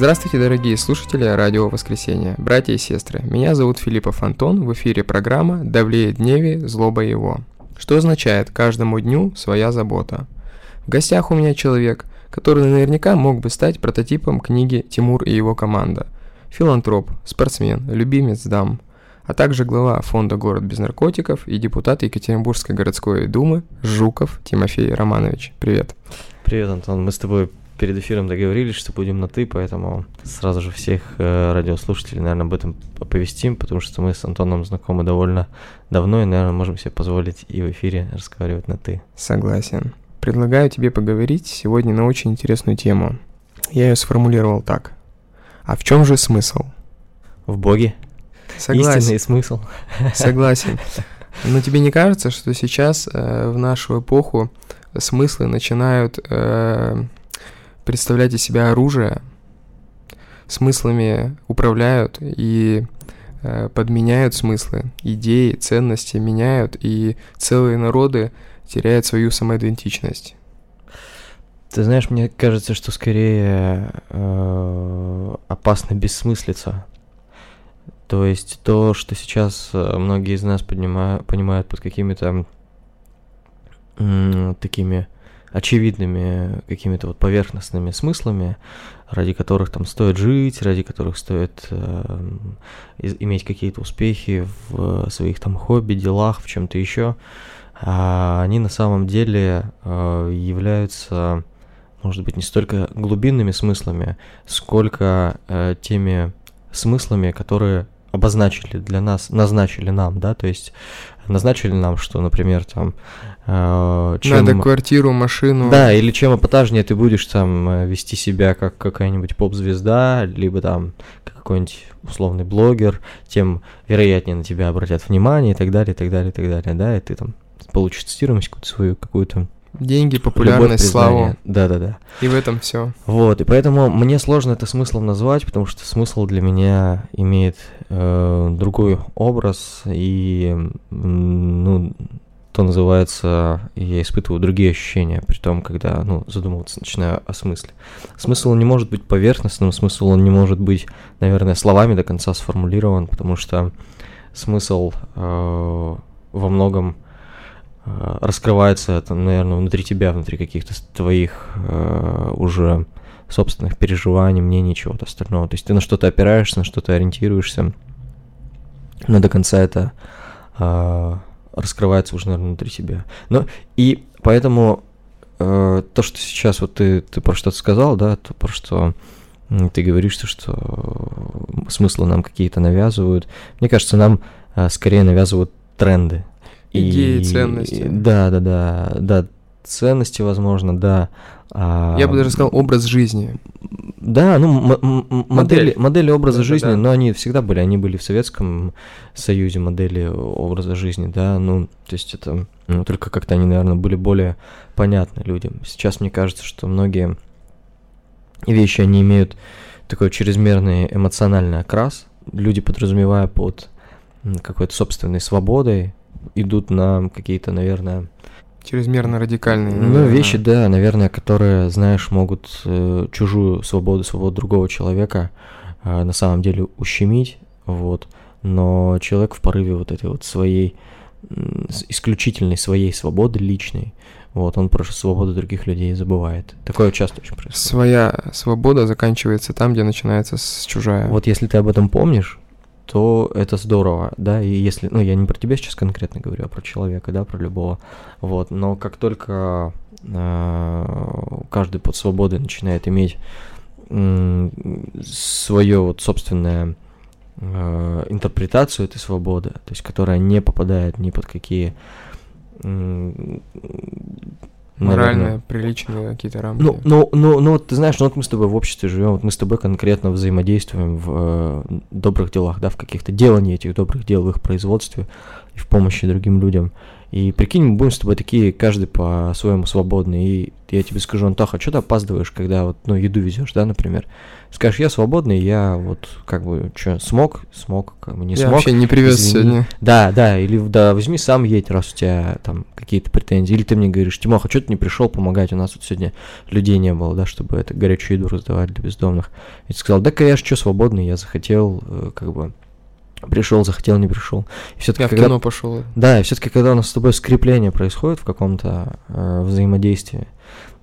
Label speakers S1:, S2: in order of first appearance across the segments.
S1: Здравствуйте, дорогие слушатели Радио Воскресенье, братья и сестры. Меня зовут Филиппов Антон, в эфире программа «Давлеет дневе, злоба его». Что означает «каждому дню своя забота». В гостях у меня человек, который наверняка мог бы стать прототипом книги «Тимур и его команда». Филантроп, спортсмен, любимец дам, а также глава фонда «Город без наркотиков» и депутат Екатеринбургской городской думы Жуков Тимофей Романович. Привет.
S2: Привет, Антон. Мы с тобой перед эфиром договорились, что будем на «ты», поэтому сразу же всех э, радиослушателей, наверное, об этом оповестим, потому что мы с Антоном знакомы довольно давно и, наверное, можем себе позволить и в эфире разговаривать на «ты».
S1: Согласен. Предлагаю тебе поговорить сегодня на очень интересную тему. Я ее сформулировал так. А в чем же смысл?
S2: В Боге.
S1: Согласен.
S2: Истинный смысл.
S1: Согласен. Но тебе не кажется, что сейчас э, в нашу эпоху смыслы начинают э, представлять из себя оружие, смыслами управляют и э, подменяют смыслы, идеи, ценности меняют, и целые народы теряют свою самоидентичность.
S2: Ты знаешь, мне кажется, что скорее э, опасно бессмыслица. То есть то, что сейчас э, многие из нас поднимают, понимают под какими-то такими очевидными какими-то вот поверхностными смыслами, ради которых там стоит жить, ради которых стоит э, иметь какие-то успехи в своих там хобби, делах, в чем-то еще, а они на самом деле э, являются, может быть, не столько глубинными смыслами, сколько э, теми смыслами, которые обозначили для нас, назначили нам, да, то есть назначили нам, что, например, там...
S1: Э, чем... Надо квартиру, машину.
S2: Да, или чем эпатажнее ты будешь там э, вести себя как какая-нибудь поп-звезда, либо там какой-нибудь условный блогер, тем вероятнее на тебя обратят внимание и так далее, и так далее, и так далее, да, и ты там получишь цитируемость какую-то свою, какую-то
S1: Деньги, популярность, славу.
S2: Да-да-да.
S1: И в этом все.
S2: Вот, и поэтому мне сложно это смыслом назвать, потому что смысл для меня имеет э, другой образ, и, ну, то называется, я испытываю другие ощущения, при том, когда, ну, задумываться начинаю о смысле. Смысл не может быть поверхностным, смысл он не может быть, наверное, словами до конца сформулирован, потому что смысл э, во многом раскрывается это, наверное, внутри тебя, внутри каких-то твоих э, уже собственных переживаний, мнений, чего-то остального. То есть ты на что-то опираешься, на что-то ориентируешься, но до конца это э, раскрывается уже, наверное, внутри себя. Но и поэтому э, то, что сейчас вот ты, ты про что-то сказал, да, то про что ты говоришь, что, что смыслы нам какие-то навязывают. Мне кажется, нам э, скорее навязывают тренды,
S1: Идеи, и, ценности.
S2: Да, да, да, да, ценности, возможно, да.
S1: А, Я бы даже сказал образ жизни.
S2: Да, ну модель. модели, модели образа да, жизни, да, да. но они всегда были, они были в Советском Союзе модели образа жизни, да, ну то есть это ну, только как-то они, наверное, были более понятны людям. Сейчас мне кажется, что многие вещи они имеют такой чрезмерный эмоциональный окрас. Люди подразумевая под какой-то собственной свободой, идут на какие-то, наверное...
S1: Чрезмерно радикальные.
S2: Ну, наверное. вещи, да, наверное, которые, знаешь, могут э, чужую свободу, свободу другого человека э, на самом деле ущемить, вот. Но человек в порыве вот этой вот своей, исключительной своей свободы личной, вот, он про свободу других людей забывает. Такое часто очень происходит.
S1: Своя свобода заканчивается там, где начинается с чужая.
S2: Вот если ты об этом помнишь, то это здорово, да, и если, ну, я не про тебя сейчас конкретно говорю, а про человека, да, про любого, вот, но как только э, каждый под свободой начинает иметь э, свое вот собственное э, интерпретацию этой свободы, то есть которая не попадает ни под какие
S1: Морально приличные какие-то рамки.
S2: Ну, ну, ну, ну, вот ты знаешь, ну вот мы с тобой в обществе живем, вот мы с тобой конкретно взаимодействуем в э, добрых делах, да, в каких-то делании этих добрых дел, в их производстве и в помощи другим людям. И прикинь, мы будем с тобой такие, каждый по-своему свободный. И я тебе скажу, Антоха, а что ты опаздываешь, когда вот, ну, еду везешь, да, например? Скажешь, я свободный, я вот, как бы, что, смог, смог, как бы не
S1: я
S2: смог.
S1: вообще не привез
S2: извини.
S1: сегодня.
S2: Да, да, или да, возьми сам едь, раз у тебя там какие-то претензии. Или ты мне говоришь, Тимоха, что ты не пришел помогать? У нас тут сегодня людей не было, да, чтобы это горячую еду раздавать для бездомных. И ты сказал, да, конечно, что свободный, я захотел, э, как бы, пришел, захотел, не пришел. И все-таки,
S1: Я в
S2: когда...
S1: кино пошел.
S2: Да, и все-таки, когда у нас с тобой скрепление происходит в каком-то э, взаимодействии,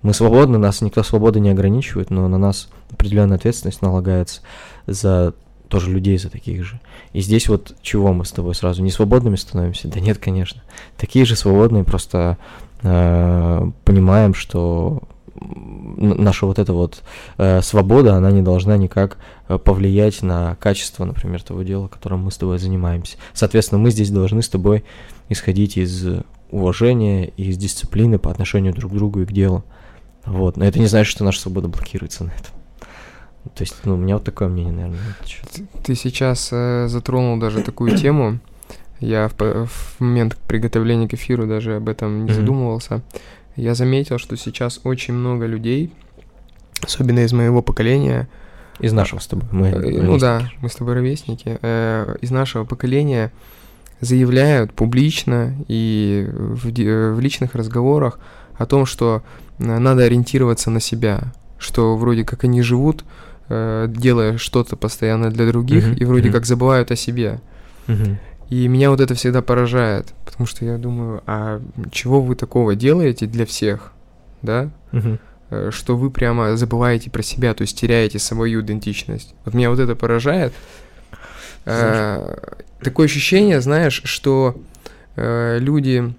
S2: мы свободны, нас никто свободы не ограничивает, но на нас определенная ответственность налагается за тоже людей за таких же. И здесь вот чего мы с тобой сразу не свободными становимся? Да нет, конечно. Такие же свободные, просто э, понимаем, что наша вот эта вот э, свобода, она не должна никак э, повлиять на качество, например, того дела, которым мы с тобой занимаемся. Соответственно, мы здесь должны с тобой исходить из уважения и из дисциплины по отношению друг к другу и к делу. Вот. Но это не значит, что наша свобода блокируется на этом. То есть, ну, у меня вот такое мнение, наверное.
S1: Ты, ты сейчас э, затронул даже такую тему. Я в, в момент приготовления к эфиру даже об этом не mm-hmm. задумывался. Я заметил, что сейчас очень много людей, особенно из моего поколения.
S2: Из нашего с тобой. Мы
S1: э, ну да, мы с тобой ровесники. Э, из нашего поколения заявляют публично и в, в личных разговорах о том, что надо ориентироваться на себя, что вроде как они живут, э, делая что-то постоянно для других, uh-huh, и вроде uh-huh. как забывают о себе. Uh-huh. И меня вот это всегда поражает, потому что я думаю, а чего вы такого делаете для всех, да?
S2: Uh-huh.
S1: Что вы прямо забываете про себя, то есть теряете свою идентичность. Вот меня вот это поражает. Э, такое ощущение, знаешь, что э, люди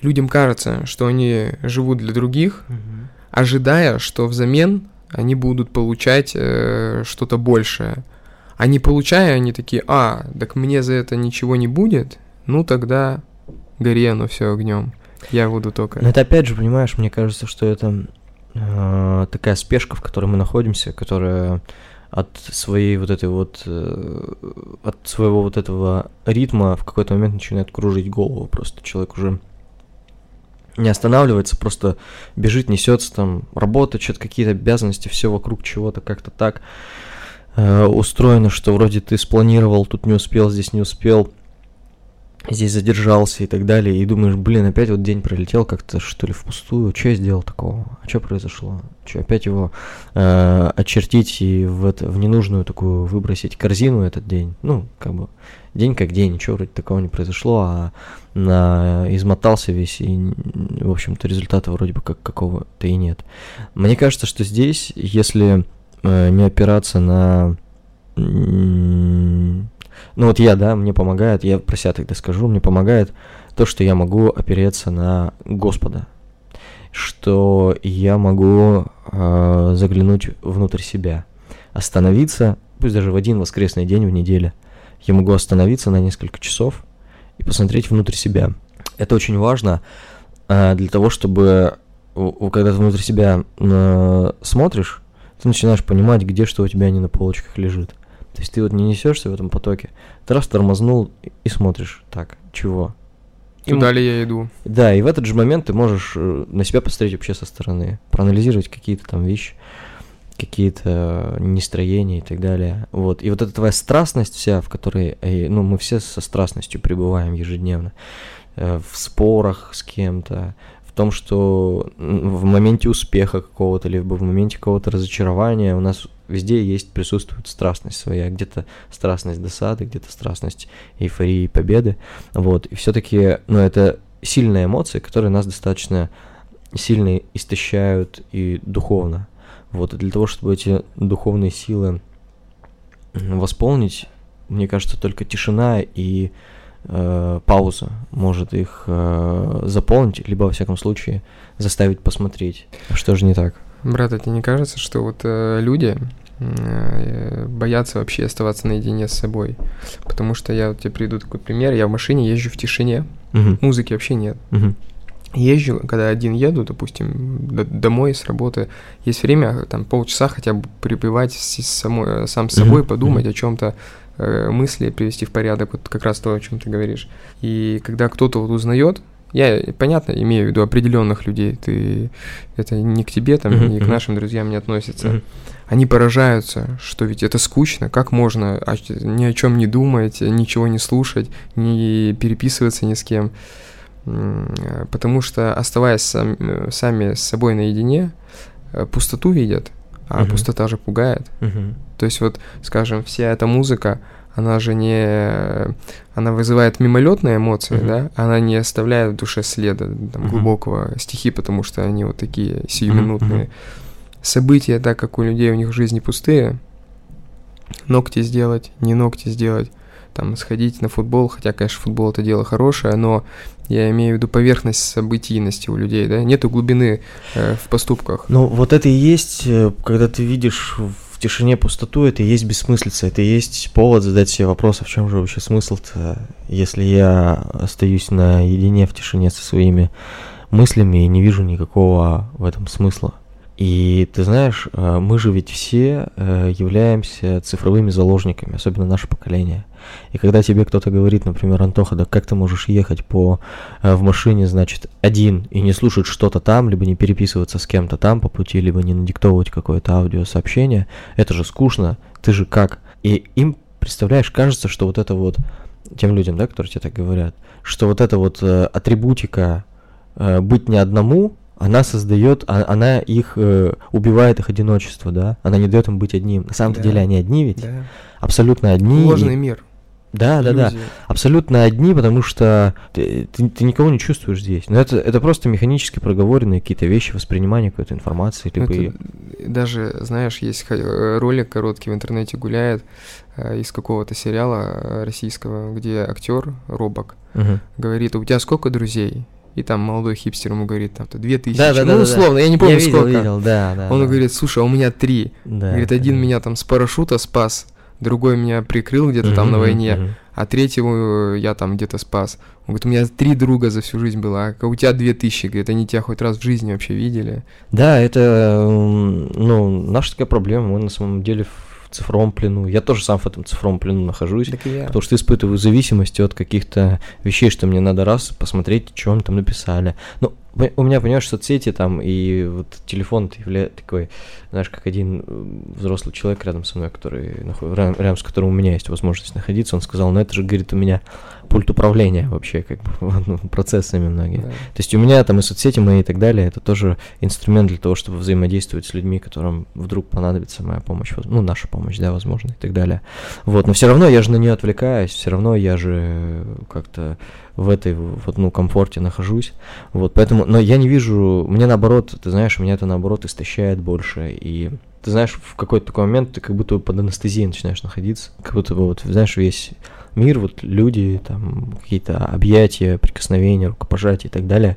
S1: людям кажется, что они живут для других,
S2: угу.
S1: ожидая, что взамен они будут получать что-то большее. Не получая, они такие, а, так мне за это ничего не будет, ну тогда гори оно все огнем. Я буду только.
S2: Но это опять же, понимаешь, мне кажется, что это э, такая спешка, в которой мы находимся, которая от своей вот этой вот э, от своего вот этого ритма в какой-то момент начинает кружить голову. Просто человек уже не останавливается, просто бежит, несется там, работа, что-то какие-то обязанности, все вокруг чего-то как-то так э, устроено, что вроде ты спланировал, тут не успел, здесь не успел, здесь задержался и так далее, и думаешь, блин, опять вот день пролетел как-то, что ли, впустую, что я сделал такого, а что произошло, что опять его э, очертить и в, это, в ненужную такую выбросить корзину этот день, ну, как бы, день как день, ничего вроде такого не произошло, а на, измотался весь, и, в общем-то, результата вроде бы как какого-то и нет. Мне кажется, что здесь, если э, не опираться на ну вот я, да, мне помогает, я про себя тогда скажу, мне помогает то, что я могу опереться на Господа, что я могу э, заглянуть внутрь себя, остановиться, пусть даже в один воскресный день в неделе, я могу остановиться на несколько часов и посмотреть внутрь себя. Это очень важно э, для того, чтобы, когда ты внутрь себя э, смотришь, ты начинаешь понимать, где что у тебя не на полочках лежит. То есть ты вот не несешься в этом потоке, ты раз тормознул и смотришь, так, чего?
S1: Туда ли я иду?
S2: Да, и в этот же момент ты можешь э, на себя посмотреть вообще со стороны, проанализировать какие-то там вещи, какие-то нестроения и так далее. Вот. И вот эта твоя страстность вся, в которой, э, ну, мы все со страстностью пребываем ежедневно, э, в спорах с кем-то, том, что в моменте успеха какого-то, либо в моменте какого-то разочарования у нас везде есть, присутствует страстность своя, где-то страстность досады, где-то страстность эйфории победы, вот, и все-таки, ну, это сильные эмоции, которые нас достаточно сильно истощают и духовно, вот, и для того, чтобы эти духовные силы восполнить, мне кажется, только тишина и э, пауза может их э, заполнить, либо, во всяком случае, заставить посмотреть, что же не так.
S1: Брат, а тебе не кажется, что вот э, люди э, боятся вообще оставаться наедине с собой? Потому что я вот тебе приведу такой пример, я в машине езжу в тишине,
S2: угу.
S1: музыки вообще нет.
S2: Угу.
S1: езжу, когда один еду, допустим, домой с работы, есть время, там, полчаса хотя бы прибывать с самой, сам с собой, подумать о чем-то, э, мысли привести в порядок, вот как раз то, о чем ты говоришь. И когда кто-то вот узнает, я, понятно, имею в виду определенных людей, ты это не к тебе, там, не к нашим друзьям не относится. Они поражаются, что ведь это скучно, как можно ни о чем не думать, ничего не слушать, не переписываться ни с кем. Потому что, оставаясь сам, сами с собой наедине, э, пустоту видят, а пустота же пугает. То есть вот, скажем, вся эта музыка, она же не... Она вызывает мимолетные эмоции, uh-huh. да? Она не оставляет в душе следа там, uh-huh. глубокого стихи, потому что они вот такие сиюминутные. Uh-huh. События, так как у людей у них в жизни пустые, ногти сделать, не ногти сделать, там сходить на футбол, хотя, конечно, футбол это дело хорошее, но я имею в виду поверхность событийности у людей, да? Нету глубины э, в поступках.
S2: Ну, вот это и есть, э, когда ты видишь в тишине пустоту это и есть бессмыслица, это и есть повод задать себе вопрос, а в чем же вообще смысл-то, если я остаюсь наедине в тишине со своими мыслями и не вижу никакого в этом смысла. И ты знаешь, э, мы же ведь все э, являемся цифровыми заложниками, особенно наше поколение. И когда тебе кто-то говорит, например, Антоха, да как ты можешь ехать по, э, в машине, значит, один и не слушать что-то там, либо не переписываться с кем-то там по пути, либо не надиктовывать какое-то аудиосообщение, это же скучно, ты же как? И им, представляешь, кажется, что вот это вот, тем людям, да, которые тебе так говорят, что вот эта вот атрибутика быть не одному, она создает, а, она их э, убивает их одиночество, да, она не дает им быть одним. На самом да. деле они одни ведь, да. абсолютно одни.
S1: Ложный и... мир.
S2: Да, да, да, абсолютно одни, потому что ты, ты, ты никого не чувствуешь здесь. Но это, это просто механически проговоренные какие-то вещи, воспринимание какой-то информации. Либо это,
S1: Даже, знаешь, есть э, ролик короткий в интернете гуляет э, из какого-то сериала э, российского, где актер Робок угу. говорит, у тебя сколько друзей? И там молодой хипстер ему говорит, там, то две тысячи,
S2: да, да,
S1: ну,
S2: да,
S1: условно,
S2: да.
S1: я не помню, я видел,
S2: сколько. Видел, да, да,
S1: Он
S2: да.
S1: говорит, слушай, а у меня три. Да, говорит, один да. меня там с парашюта спас, другой меня прикрыл где-то там на войне, а третьего я там где-то спас. Он говорит, у меня три друга за всю жизнь было, а у тебя две тысячи, говорит, они тебя хоть раз в жизни вообще видели?
S2: Да, это, ну, наша такая проблема, мы на самом деле в цифровом плену. Я тоже сам в этом цифровом плену нахожусь, потому что испытываю зависимость от каких-то вещей, что мне надо раз посмотреть, что они там написали. Ну, у меня, понимаешь, соцсети там и вот телефон является такой, знаешь, как один э, взрослый человек рядом со мной, который рядом с которым у меня есть возможность находиться, он сказал, ну это же, говорит, у меня пульт управления вообще, как бы, ну, процессами многие. Да. То есть у меня там и соцсети мои и так далее, это тоже инструмент для того, чтобы взаимодействовать с людьми, которым вдруг понадобится моя помощь, ну, наша помощь, да, возможно, и так далее. Вот, но все равно я же на нее отвлекаюсь, все равно я же как-то в этой вот, ну, комфорте нахожусь. Вот, поэтому, но я не вижу, мне наоборот, ты знаешь, меня это наоборот истощает больше, и ты знаешь, в какой-то такой момент ты как будто под анестезией начинаешь находиться, как будто бы вот, знаешь, весь мир, вот люди, там какие-то объятия, прикосновения, рукопожатия и так далее.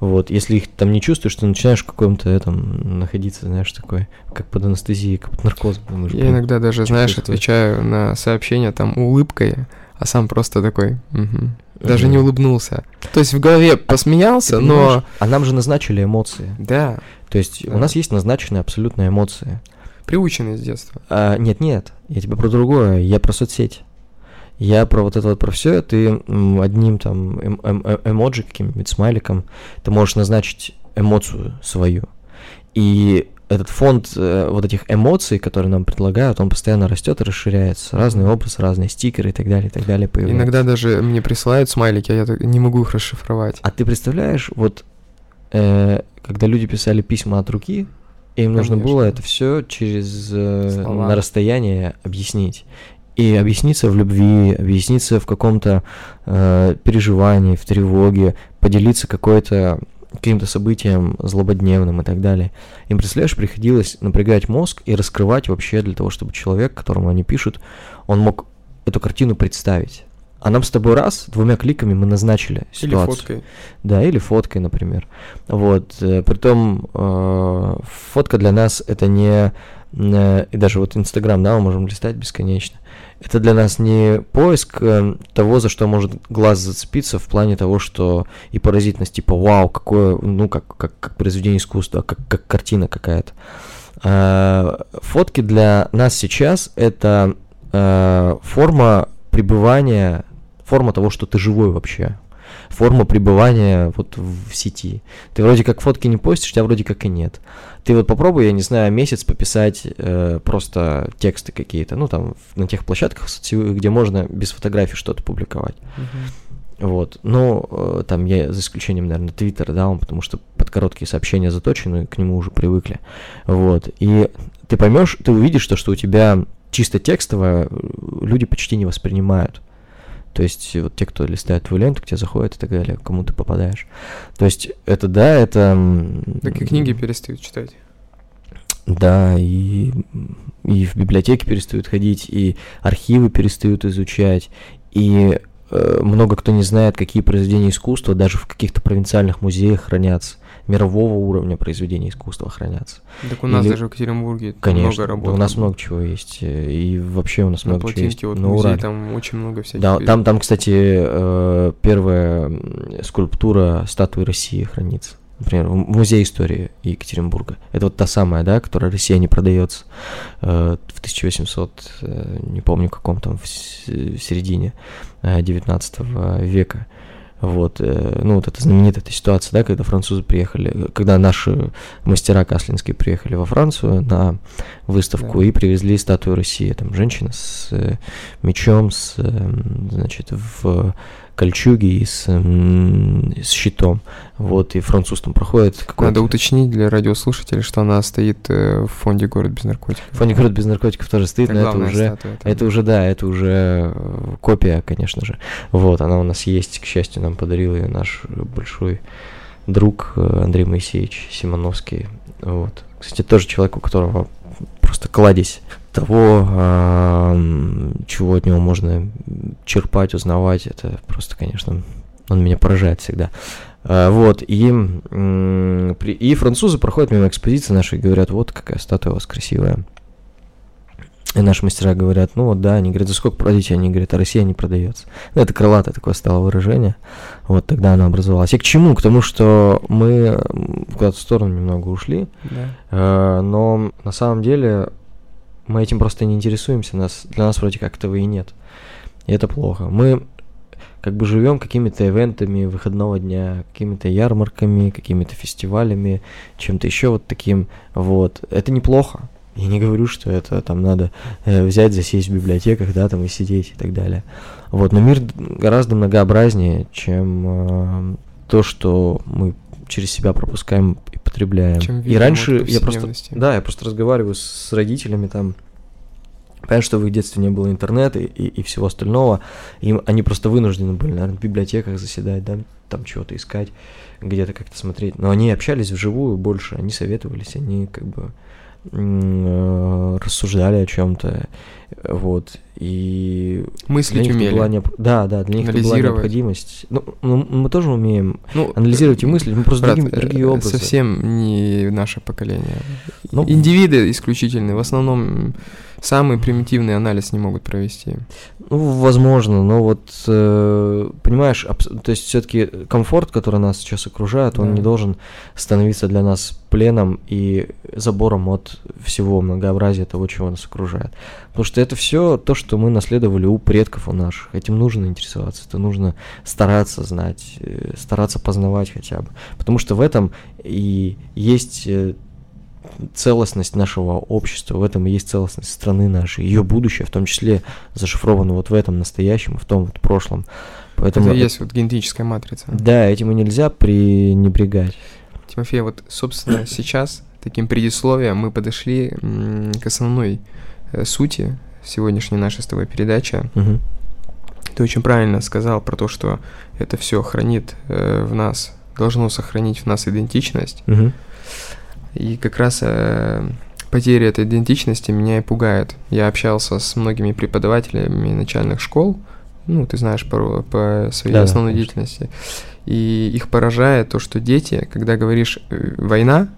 S2: Вот, если их там не чувствуешь, ты начинаешь в каком-то этом находиться, знаешь, такой, как под анестезией, как под наркозом.
S1: Думаешь, Я иногда даже, знаешь, отвечаю на сообщения там улыбкой, а сам просто такой, угу, даже не улыбнулся. То есть в голове посмеялся, но...
S2: А нам же назначили эмоции.
S1: Да.
S2: То есть у нас есть назначенные абсолютно эмоции.
S1: Приученные с детства.
S2: А, нет, нет, я тебе про другое, я про соцсети. Я про вот это вот, про все, ты одним там эм эм э эмоджи каким-нибудь смайликом, ты можешь назначить эмоцию свою. И этот фонд э, вот этих эмоций, которые нам предлагают, он постоянно растет и расширяется. Разные образы, разные стикеры и так далее, и так далее
S1: появляются. Иногда даже мне присылают смайлики, а я не могу их расшифровать.
S2: А ты представляешь, вот э, когда люди писали письма от руки, им Конечно. нужно было это все через э, на расстояние объяснить. И объясниться в любви, объясниться в каком-то э, переживании, в тревоге, поделиться какой-то каким-то событиям злободневным и так далее. Им, представляешь, приходилось напрягать мозг и раскрывать вообще для того, чтобы человек, которому они пишут, он мог эту картину представить. А нам с тобой раз, двумя кликами мы назначили ситуацию. Или фоткой. Да, или фоткой, например. Вот. Э, притом, э, фотка для нас это не э, и даже вот Инстаграм, да, мы можем листать бесконечно. Это для нас не поиск э, того, за что может глаз зацепиться в плане того, что и поразительность, типа, вау, какое, ну, как, как, как произведение искусства, как, как картина какая-то. Э, фотки для нас сейчас это э, форма пребывания, форма того, что ты живой вообще форма пребывания вот в сети. Ты вроде как фотки не постишь, тебя вроде как и нет. Ты вот попробуй, я не знаю, месяц пописать э, просто тексты какие-то, ну там на тех площадках где можно без фотографий что-то публиковать. Uh-huh. Вот, ну, там я за исключением, наверное, Твиттера, да, он, потому что под короткие сообщения заточены, к нему уже привыкли. Вот, и ты поймешь, ты увидишь то, что у тебя чисто текстовое э, люди почти не воспринимают. То есть вот те, кто листает твою ленту, к тебе заходят и так далее, кому ты попадаешь. То есть это да, это...
S1: Так и книги перестают читать.
S2: Да, и, и в библиотеки перестают ходить, и архивы перестают изучать, и э, много кто не знает, какие произведения искусства даже в каких-то провинциальных музеях хранятся мирового уровня произведения искусства хранятся.
S1: Так у нас Или... даже в Екатеринбурге
S2: Конечно,
S1: много работ. Да,
S2: у нас много чего есть. Э, и вообще у нас На много чего есть.
S1: Вот музей, Урале. там очень много всяких.
S2: Да, там, там, кстати, э, первая скульптура статуи России хранится. Например, в Музее истории Екатеринбурга. Это вот та самая, да, которая Россия не продается э, в 1800, не помню каком там, в середине 19 века. Вот, э, ну, вот эта знаменитая эта ситуация, да, когда французы приехали, когда наши мастера каслинские приехали во Францию на выставку да. и привезли статую России. Там женщина с э, мечом, с, значит, в кольчуги и с, с щитом. Вот, и француз там проходит.
S1: Надо уточнить для радиослушателей, что она стоит э, в фонде «Город без наркотиков».
S2: В фонде «Город без наркотиков» тоже стоит, это но это уже, статуя, это, это уже, да, это уже э, копия, конечно же. Вот, она у нас есть, к счастью, нам подарил ее наш большой друг э, Андрей Моисеевич Симоновский. Вот. Кстати, тоже человек, у которого просто кладезь того, чего от него можно черпать, узнавать, это просто, конечно, он меня поражает всегда. А, вот, и, и французы проходят мимо экспозиции нашей и говорят, вот какая статуя у вас красивая. И наши мастера говорят, ну вот да, они говорят, за сколько продадите? Они говорят, а Россия не продается. Ну, это крылатое такое стало выражение. Вот тогда оно образовалось. И к чему? К тому, что мы куда-то в сторону немного ушли. Да. Э, но на самом деле мы этим просто не интересуемся, нас, для нас вроде как этого и нет. И это плохо. Мы как бы живем какими-то ивентами выходного дня, какими-то ярмарками, какими-то фестивалями, чем-то еще вот таким. Вот. Это неплохо. Я не говорю, что это там надо э, взять, засесть в библиотеках, да, там и сидеть и так далее. Вот, но мир гораздо многообразнее, чем э, то, что мы через себя пропускаем и потребляем. Чем и раньше я просто, да, я просто разговариваю с родителями там, Понятно, что в их детстве не было интернета и, и, и всего остального. Им, они просто вынуждены были, наверное, в библиотеках заседать, да, там чего-то искать, где-то как-то смотреть. Но они общались вживую больше, они советовались, они как бы рассуждали о чем-то. Вот. И
S1: мыслить умели. Была
S2: необ... Да, да, для них это была необходимость. Ну, ну, мы тоже умеем ну, анализировать и мыслить, мы просто брат, другие, другие образы.
S1: Совсем не наше поколение. Ну, Индивиды исключительные, в основном самый примитивный анализ не могут провести.
S2: Ну, возможно, но вот, э, понимаешь, то есть все-таки комфорт, который нас сейчас окружает, да. он не должен становиться для нас пленом и забором от всего многообразия того, чего нас окружает. Потому что это все то, что мы наследовали у предков у наших. Этим нужно интересоваться, это нужно стараться знать, э, стараться познавать хотя бы. Потому что в этом и есть э, целостность нашего общества, в этом и есть целостность страны нашей, ее будущее, в том числе зашифровано вот в этом настоящем, в том вот прошлом.
S1: Поэтому это есть вот генетическая матрица.
S2: Да, этим и нельзя пренебрегать.
S1: Тимофей, вот, собственно, сейчас таким предисловием мы подошли к основной э, сути сегодняшней нашей с тобой передачи. Угу. Ты очень правильно сказал про то, что это все хранит э, в нас, должно сохранить в нас идентичность. Угу. И как раз э, потеря этой идентичности меня и пугает. Я общался с многими преподавателями начальных школ, ну, ты знаешь по, по своей да, основной да, деятельности. И их поражает то, что дети, когда говоришь э, «война»,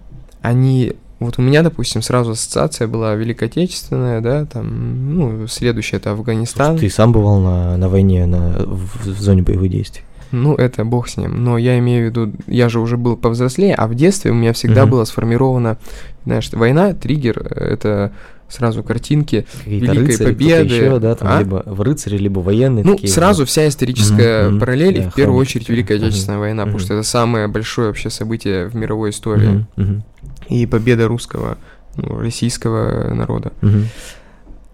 S1: они Вот у меня, допустим, сразу ассоциация была Великая Отечественная, да, там, ну, следующая это Афганистан.
S2: Ты сам бывал на, на войне, на, в, в зоне боевых действий?
S1: Ну, это бог с ним. Но я имею в виду, я же уже был повзрослее, а в детстве у меня всегда
S2: Мгм.
S1: было сформировано, знаешь, война, триггер, это сразу картинки
S2: Какие-то
S1: Великой
S2: рыцари,
S1: Победы,
S2: еще, да, там,
S1: а?
S2: либо в рыцари, либо военные
S1: Ну,
S2: такие.
S1: сразу вся историческая
S2: мгм.
S1: параллель,
S2: Да,
S1: в первую очередь. Великая Отечественная война, потому
S2: мгм.
S1: что это самое большое вообще событие в мировой истории.
S2: Мгм,
S1: И победа русского, ну, российского народа.
S2: мгм.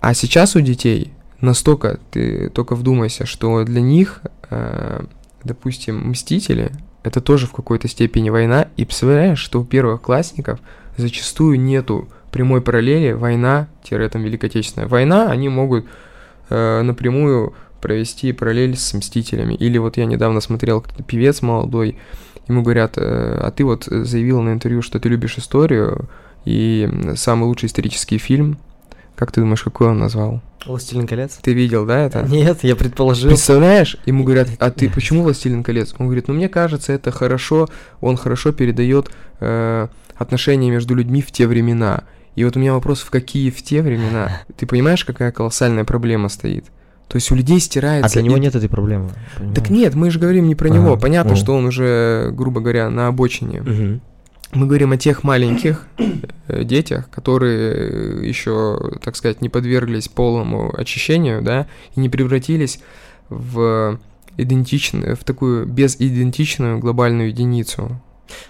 S1: А сейчас у детей настолько, ты только вдумайся, что для них, э, допустим, Мстители, это тоже в какой-то степени война, и представляешь, что у первых классников зачастую нету прямой параллели война-там Великая Отечественная. Война, они могут э, напрямую провести параллель с Мстителями. Или вот я недавно смотрел, певец молодой, ему говорят, э, а ты вот заявил на интервью, что ты любишь историю, и самый лучший исторический фильм, как ты думаешь, какой он назвал?
S2: Властелин колец?
S1: Ты видел, да, это?
S2: Нет, я предположил.
S1: Представляешь? Ему говорят, а ты почему «Властелин колец»? Он говорит, ну мне кажется, это хорошо, он хорошо передает э, отношения между людьми в те времена. И вот у меня вопрос, в какие в те времена? Ты понимаешь, какая колоссальная проблема стоит? То есть у людей стирается...
S2: А для него
S1: и-
S2: нет этой проблемы.
S1: Так
S2: понимаешь?
S1: нет, мы же говорим не про
S2: Ага,
S1: него. Понятно,
S2: ну.
S1: что он уже, грубо говоря, на обочине.
S2: Мгм.
S1: Мы говорим о тех маленьких э, детях, которые еще, так сказать, не подверглись полному очищению, да, и не превратились в идентичную, в такую безидентичную глобальную единицу.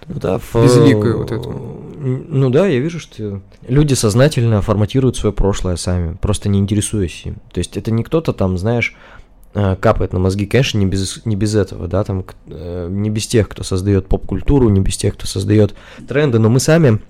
S2: Ну да, в,
S1: Безликую вот эту.
S2: Ну да, я вижу, что люди сознательно форматируют свое прошлое сами, просто не интересуясь им. То есть это не кто-то там, знаешь, э, капает на мозги, конечно, не без, не без этого, да, там, э, не без тех, кто создает поп-культуру, не без тех, кто создает тренды, но мы сами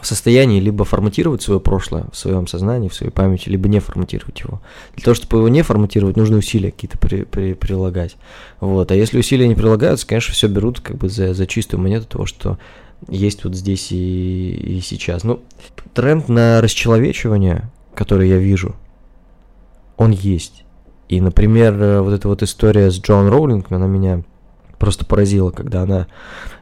S2: в состоянии либо форматировать свое прошлое в своем сознании, в своей памяти, либо не форматировать его. Для того, чтобы его не форматировать, нужно усилия какие-то при- при- прилагать. Вот. А если усилия не прилагаются, конечно, все берут как бы за, за чистую монету того, что есть вот здесь и, и сейчас. Ну, тренд на расчеловечивание, который я вижу, он есть. И, например, э, вот эта вот история с Джон Роулинг, она меня просто поразила, когда она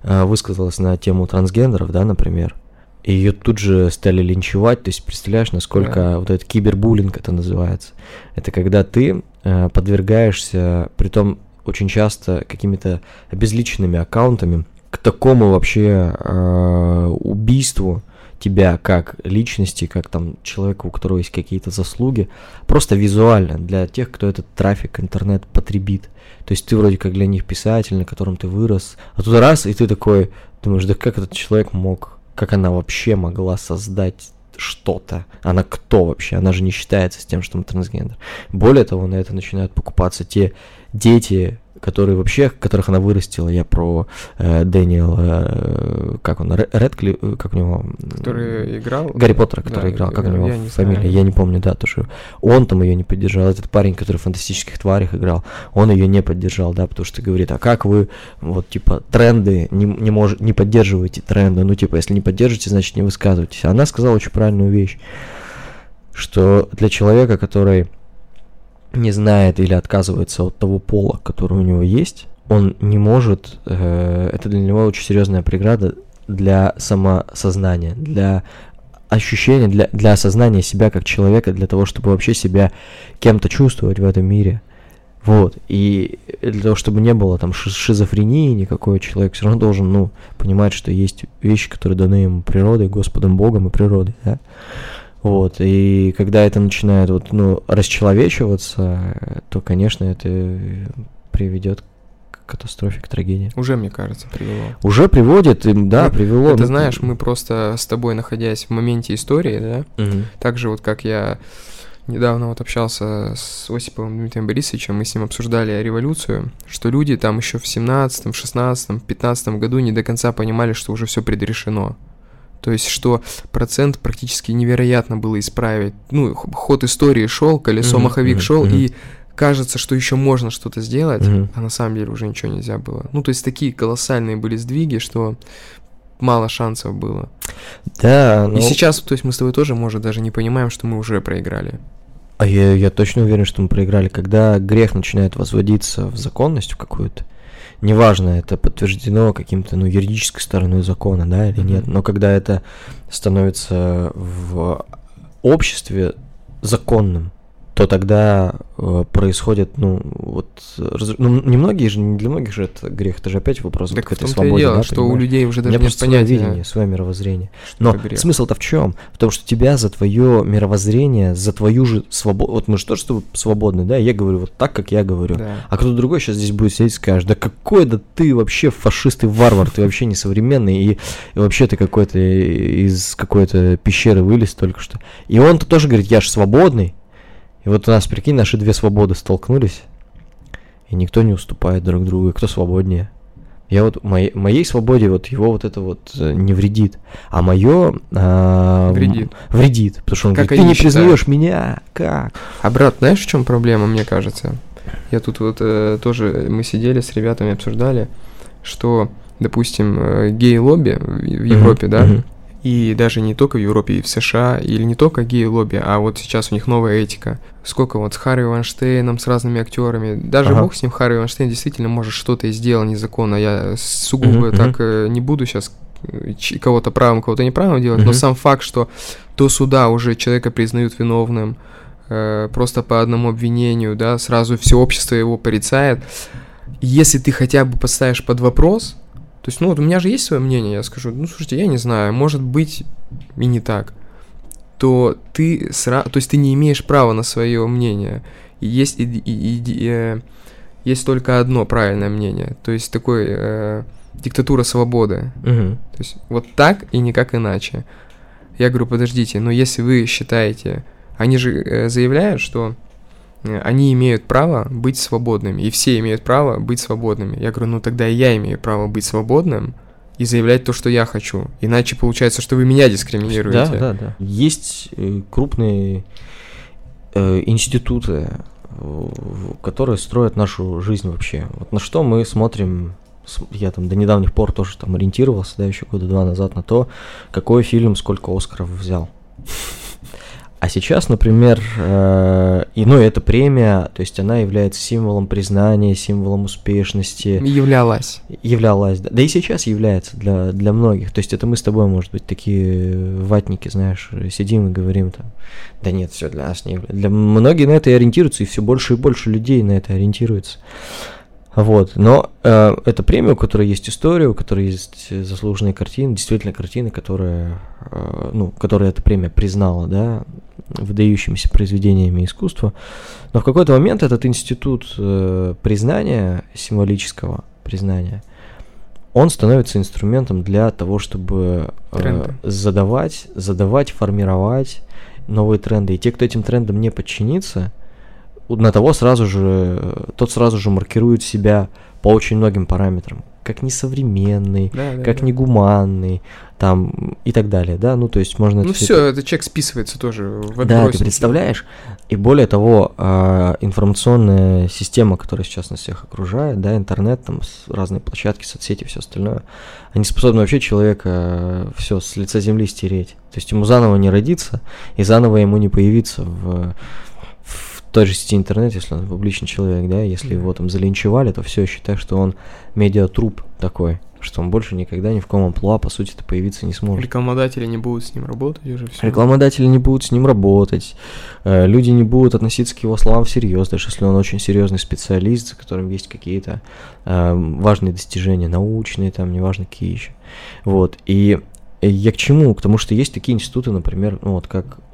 S2: э, высказалась на тему трансгендеров, да, например. И ее тут же стали линчевать, то есть представляешь, насколько
S1: Да.
S2: вот этот кибербуллинг это называется. Это когда ты э, подвергаешься, притом очень часто какими-то обезличенными аккаунтами, к такому вообще э, убийству тебя как личности, как там человека, у которого есть какие-то заслуги, просто визуально для тех, кто этот трафик, интернет потребит. То есть ты вроде как для них писатель, на котором ты вырос, а тут раз, и ты такой думаешь, да как этот человек мог, как она вообще могла создать что-то. Она кто вообще? Она же не считается с тем, что он трансгендер. Более того, на это начинают покупаться те дети, которые вообще, которых она вырастила. Я про э, Дэниела, э, как он, Ре- Редкли, э, как у него?
S1: Который играл...
S2: Гарри Поттера, который
S1: Да,
S2: играл, как у
S1: я
S2: него
S1: не
S2: фамилия,
S1: знаю.
S2: я не помню, да, тоже. Он там ее не поддержал, этот парень, который в фантастических тварях играл, он ее не поддержал, да, потому что говорит, а как вы, вот, типа, тренды, не, не, мож, не поддерживаете тренды, ну, типа, если не поддержите, значит, не высказывайтесь. Она сказала очень правильную вещь, что для человека, который не знает или отказывается от того пола, который у него есть, он не может, э, это для него очень серьезная преграда для самосознания, для ощущения, для, для осознания себя как человека, для того, чтобы вообще себя кем-то чувствовать в этом мире. Вот, и для того, чтобы не было там ши- шизофрении никакой, человек все равно должен, ну, понимать, что есть вещи, которые даны ему природой, Господом Богом и природой, да. Вот, и когда это начинает вот, ну, расчеловечиваться, то, конечно, это приведет к катастрофе, к трагедии.
S1: Уже, мне кажется, привело.
S2: Уже приводит, и, да,
S1: Ну,
S2: привело.
S1: Ты
S2: ну,
S1: знаешь, мы просто с тобой, находясь в моменте истории, да,
S2: Мгм.
S1: Так же вот как я недавно вот общался с Осиповым Дмитрием Борисовичем, мы с ним обсуждали революцию, что люди там еще в 17, 16, 15 году не до конца понимали, что уже все предрешено. То есть, что процент практически невероятно было исправить. Ну, ход истории шел, колесо
S2: Мгм,
S1: маховик
S2: мгм,
S1: шел,
S2: мгм.
S1: и кажется, что еще можно что-то сделать,
S2: Мгм.
S1: а на самом деле уже ничего нельзя было. Ну, то есть такие колоссальные были сдвиги, что мало шансов было.
S2: Да, ну,
S1: И сейчас, то есть мы с тобой тоже, может, даже не понимаем, что мы уже проиграли.
S2: а я, я точно уверен, что мы проиграли. Когда грех начинает возводиться в законность какую-то, неважно, это подтверждено каким-то, ну, юридической стороной закона, да, или нет, но когда это становится в обществе законным, то тогда э, происходит, ну, вот, раз, ну, немногие же, не для многих же это грех, это же опять вопрос
S1: Так
S2: вот
S1: в
S2: этой свободе,
S1: дело,
S2: да,
S1: что
S2: понимаешь?
S1: у людей уже даже нет
S2: просто свое
S1: понятия.
S2: видение, свое мировоззрение.
S1: что
S2: Но смысл-то в чем? В том, что тебя за твое мировоззрение, за твою же свободу... Вот мы же тоже тобой свободны, да? Я говорю вот так, как я говорю.
S1: Да.
S2: А кто-то другой сейчас здесь будет сидеть и скажет, да какой да ты вообще фашист и варвар, ты вообще не современный, и, и вообще ты какой-то из какой-то пещеры вылез только что. И он-то тоже говорит, я же свободный. И вот у нас, прикинь, наши две свободы столкнулись, и никто не уступает друг другу, и кто свободнее. Я вот моей, моей свободе вот его вот это вот э, не вредит, а мое
S1: Вредит.
S2: вредит, потому что он
S1: Как
S2: говорит, ты не
S1: считают.
S2: признаешь меня, как?
S1: А брат, знаешь, в чем проблема, мне кажется? Я тут вот э, тоже, мы сидели с ребятами, обсуждали, что, допустим, э, гей-лобби в Европе, да,
S2: Мгм.
S1: И даже не только в Европе, и в США, или не только гей-лобби, а вот сейчас у них новая этика. Сколько вот с Харви Вайнштейном, с разными актерами, даже
S2: Ага.
S1: бог с ним, Харви Вайнштейн действительно может что-то и сделал незаконно. Я сугубо
S2: Мгм,
S1: так э, не буду сейчас кого-то правым, кого-то неправым делать, но
S2: Мгм.
S1: сам факт, что до суда уже человека признают виновным, э, просто по одному обвинению, да, сразу все общество его порицает. Если ты хотя бы поставишь под вопрос, то есть, ну вот у меня же есть свое мнение, я скажу, ну слушайте, я не знаю, может быть и не так, то ты сра... то есть ты не имеешь права на свое мнение. И есть и, и- и- э, есть только одно правильное мнение, то есть такой э, диктатура свободы.
S2: Мгм.
S1: То есть вот так и никак иначе. Я говорю, подождите, но если вы считаете, они же э, заявляют, что они имеют право быть свободными, и все имеют право быть свободными. Я говорю, ну тогда и я имею право быть свободным и заявлять то, что я хочу. Иначе получается, что вы меня дискриминируете.
S2: Да, да, да. Есть э, крупные э, институты, э, которые строят нашу жизнь вообще. Вот на что мы смотрим, я там до недавних пор тоже там ориентировался, да, еще года два назад на то, какой фильм сколько Оскаров взял. А сейчас, например, э, и, ну, эта премия, то есть она является символом признания, символом успешности,
S1: Являлась.
S2: являлась, да, да и сейчас является для, для многих. То есть это мы с тобой, может быть, такие ватники, знаешь, сидим и говорим там, да нет, все для нас не является. Для многие на это и ориентируются, и все больше и больше людей на это ориентируются. Вот, но э, это премия, у которой есть история, у которой есть заслуженные картины, действительно картины, которые, э, ну, которые эта премия признала, да, выдающимися произведениями искусства. Но в какой-то момент этот институт э, признания, символического признания, он становится инструментом для того, чтобы э,
S1: Тренды.
S2: задавать, задавать, формировать новые тренды. И те, кто этим трендам не подчинится, на того сразу же, э, тот сразу же маркирует себя по очень многим параметрам, как несовременный,
S1: Да, да,
S2: как
S1: да.
S2: негуманный, там и так далее, да, ну то есть можно
S1: Ну
S2: это
S1: все, этот человек списывается тоже в
S2: да, ты представляешь? И более того, а, информационная система, которая сейчас нас всех окружает, да, интернет, там разные площадки, соцсети, все остальное, они способны вообще человека все с лица земли стереть. То есть ему заново не родиться и заново ему не появиться в той же сети интернет, если он публичный человек, да, если его там залинчевали, то все, считай, что он медиатруп такой, что он больше никогда ни в ком амплуа, по сути, то появиться не сможет.
S1: Рекламодатели не будут с ним работать уже все.
S2: Рекламодатели не будут с ним работать, э, люди не будут относиться к его словам всерьез, даже если он очень серьезный специалист, за которым есть какие-то э, важные достижения, научные, там, неважно какие еще. Вот, и я к чему? К тому, что есть такие институты, например, ну вот как э,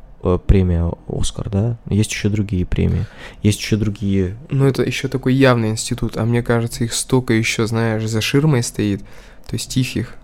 S2: премия Оскар, да, есть еще другие премии, есть еще другие
S1: Ну, это еще такой явный институт, а мне кажется, их столько еще, знаешь, за ширмой стоит, то есть тихих,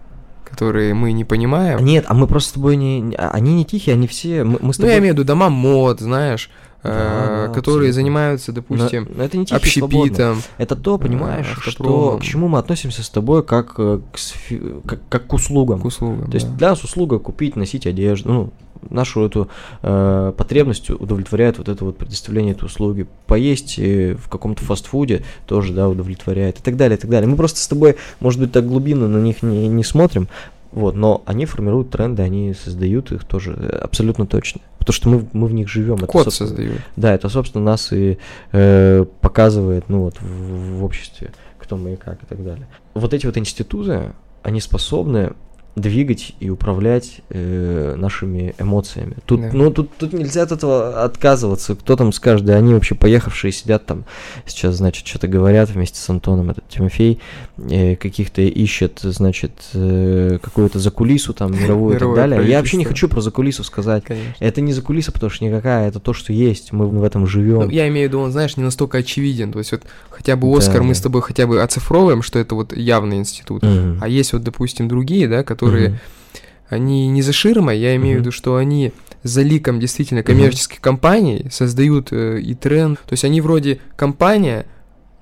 S1: которые мы не понимаем.
S2: Нет, а мы просто с тобой не... а Они не тихие, они все... Мы, мы с
S1: Ну,
S2: тобой...
S1: я имею в виду дома мод, знаешь,
S2: Да,
S1: э,
S2: да,
S1: которые
S2: абсолютно.
S1: занимаются,
S2: Но-
S1: допустим,
S2: но это не свободные.
S1: общепитом.
S2: Это то, понимаешь,
S1: э,
S2: что к чему мы относимся с тобой как э, к, сфи- как, как к услугам.
S1: к услугам.
S2: То есть
S1: да.
S2: для нас услуга купить, носить одежду, ну, нашу эту э, потребность удовлетворяет вот это вот предоставление этой услуги. Поесть э, в каком-то фастфуде тоже, да, удовлетворяет и так далее, и так далее. Мы просто с тобой, может быть, так глубинно на них не, не смотрим, вот, но они формируют тренды, они создают их тоже э, абсолютно точно. Потому что мы, мы в них живем. Это,
S1: Код
S2: собственно,
S1: создают.
S2: Да, это, собственно, нас и э, показывает, ну, вот, в, в обществе, кто мы и как и так далее. Вот эти вот институты, они способны двигать и управлять э, нашими эмоциями. Тут, да. ну, тут, тут нельзя от этого отказываться. Кто там скажет, да они вообще поехавшие сидят там, сейчас, значит, что-то говорят вместе с Антоном, этот Тимофей, э, каких-то ищет, значит, э, какую-то закулису там мировую и так далее. Я вообще не хочу про закулису сказать. Конечно. Это не закулиса, потому что никакая, это то, что есть, мы в этом живем. Ну,
S1: я имею в виду, он, знаешь, не настолько очевиден. То есть вот хотя бы Оскар да, мы да. с тобой хотя бы оцифровываем, что это вот явный институт. Mm-hmm. А есть вот, допустим, другие, да, которые которые, mm-hmm. они не за ширмой, я имею mm-hmm. в виду, что они за ликом действительно коммерческих mm-hmm. компаний создают э, и тренд. То есть они вроде компания,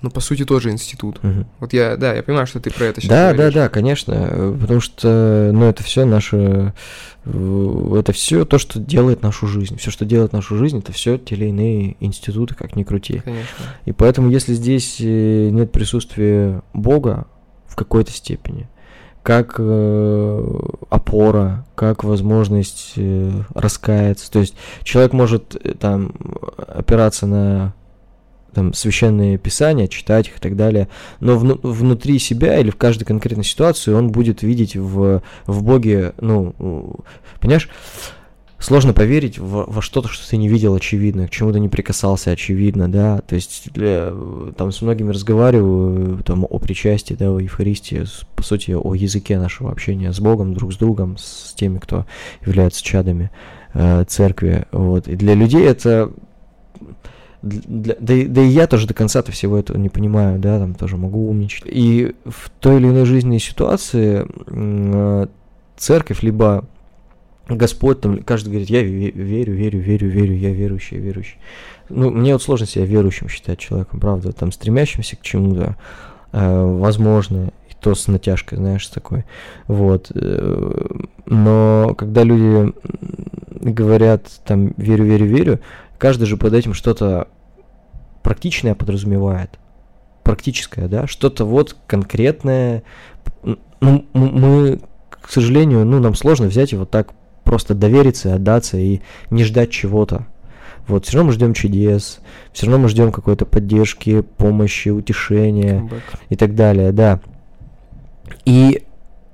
S1: но по сути тоже институт. Угу. Вот я, да, я понимаю, что ты про это сейчас
S2: Да, говоришь. да, да, конечно, потому что, ну, это все наше, это все то, что делает нашу жизнь. Все, что делает нашу жизнь, это все те или иные институты, как ни крути.
S1: Конечно.
S2: И поэтому, если здесь э, нет присутствия Бога в какой-то степени, как э, опора, как возможность э, раскаяться. То есть человек может э, там опираться на там, священные писания, читать их и так далее, но вну, внутри себя или в каждой конкретной ситуации он будет видеть в, в Боге, ну, понимаешь, сложно поверить во, во что-то, что ты не видел очевидно, к чему то не прикасался очевидно, да, то есть для, там с многими разговариваю там о причастии, да, о Евхаристии, по сути, о языке нашего общения с Богом, друг с другом, с теми, кто являются чадами э, церкви, вот, и для людей это для, да, да и я тоже до конца-то всего этого не понимаю, да, там тоже могу умничать. И в той или иной жизненной ситуации э, церковь либо Господь там, каждый говорит, я верю, верю, верю, верю, я верующий, я верующий. Ну, мне вот сложно себя верующим считать человеком, правда, там, стремящимся к чему-то, э, возможно, и то с натяжкой, знаешь, такой, вот. Э, но когда люди говорят, там, верю, верю, верю, каждый же под этим что-то практичное подразумевает, практическое, да, что-то вот конкретное, ну, мы, к сожалению, ну, нам сложно взять и вот так просто довериться, отдаться и не ждать чего-то. Вот, все равно мы ждем чудес, все равно мы ждем какой-то поддержки, помощи, утешения Comeback. и так далее, да. И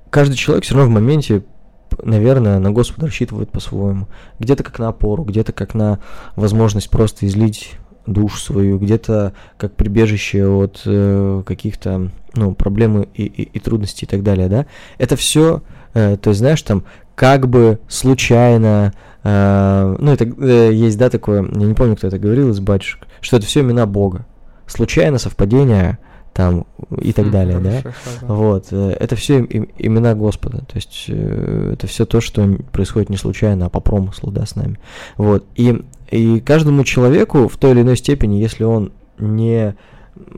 S2: каждый человек все равно в моменте, наверное, на Господа рассчитывает по-своему. Где-то как на опору, где-то как на возможность просто излить душу свою, где-то как прибежище от э, каких-то ну, проблем и, и, и трудностей и так далее, да. Это все, э, то есть, знаешь, там как бы случайно, э, ну это э, есть, да, такое, я не помню, кто это говорил из батюшек, что это все имена Бога. Случайно, совпадение, там и так далее, да. Вот, э, это все им, имена Господа, то есть э, это все то, что происходит не случайно, а по промыслу, да, с нами. Вот, и, и каждому человеку в той или иной степени, если он не,